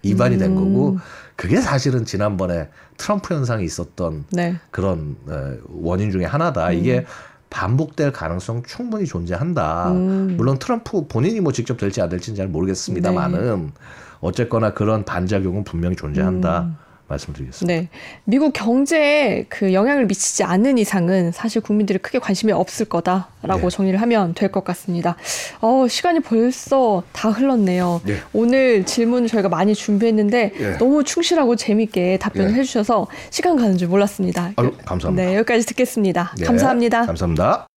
[SPEAKER 2] 이반이 된
[SPEAKER 1] 음.
[SPEAKER 2] 거고 그게 사실은 지난번에 트럼프 현상이 있었던
[SPEAKER 1] 네.
[SPEAKER 2] 그런 어, 원인 중에 하나다. 이게 반복될 가능성 충분히 존재한다.
[SPEAKER 1] 음.
[SPEAKER 2] 물론 트럼프 본인이 뭐 직접 될지 안 될지는 잘 모르겠습니다만은
[SPEAKER 1] 네.
[SPEAKER 2] 어쨌거나 그런 반작용은 분명히 존재한다.
[SPEAKER 1] 음.
[SPEAKER 2] 말씀드리겠습니다.
[SPEAKER 1] 네. 미국 경제에 그 영향을 미치지 않는 이상은 사실 국민들이 크게 관심이 없을 거다라고
[SPEAKER 2] 네.
[SPEAKER 1] 정리를 하면 될 것 같습니다. 어, 시간이 벌써 다 흘렀네요.
[SPEAKER 2] 네.
[SPEAKER 1] 오늘 질문을 저희가 많이 준비했는데
[SPEAKER 2] 네.
[SPEAKER 1] 너무 충실하고 재밌게 답변을
[SPEAKER 2] 네.
[SPEAKER 1] 해주셔서 시간 가는 줄 몰랐습니다.
[SPEAKER 2] 아유, 감사합니다.
[SPEAKER 1] 네, 여기까지 듣겠습니다.
[SPEAKER 2] 네,
[SPEAKER 1] 감사합니다.
[SPEAKER 2] 감사합니다.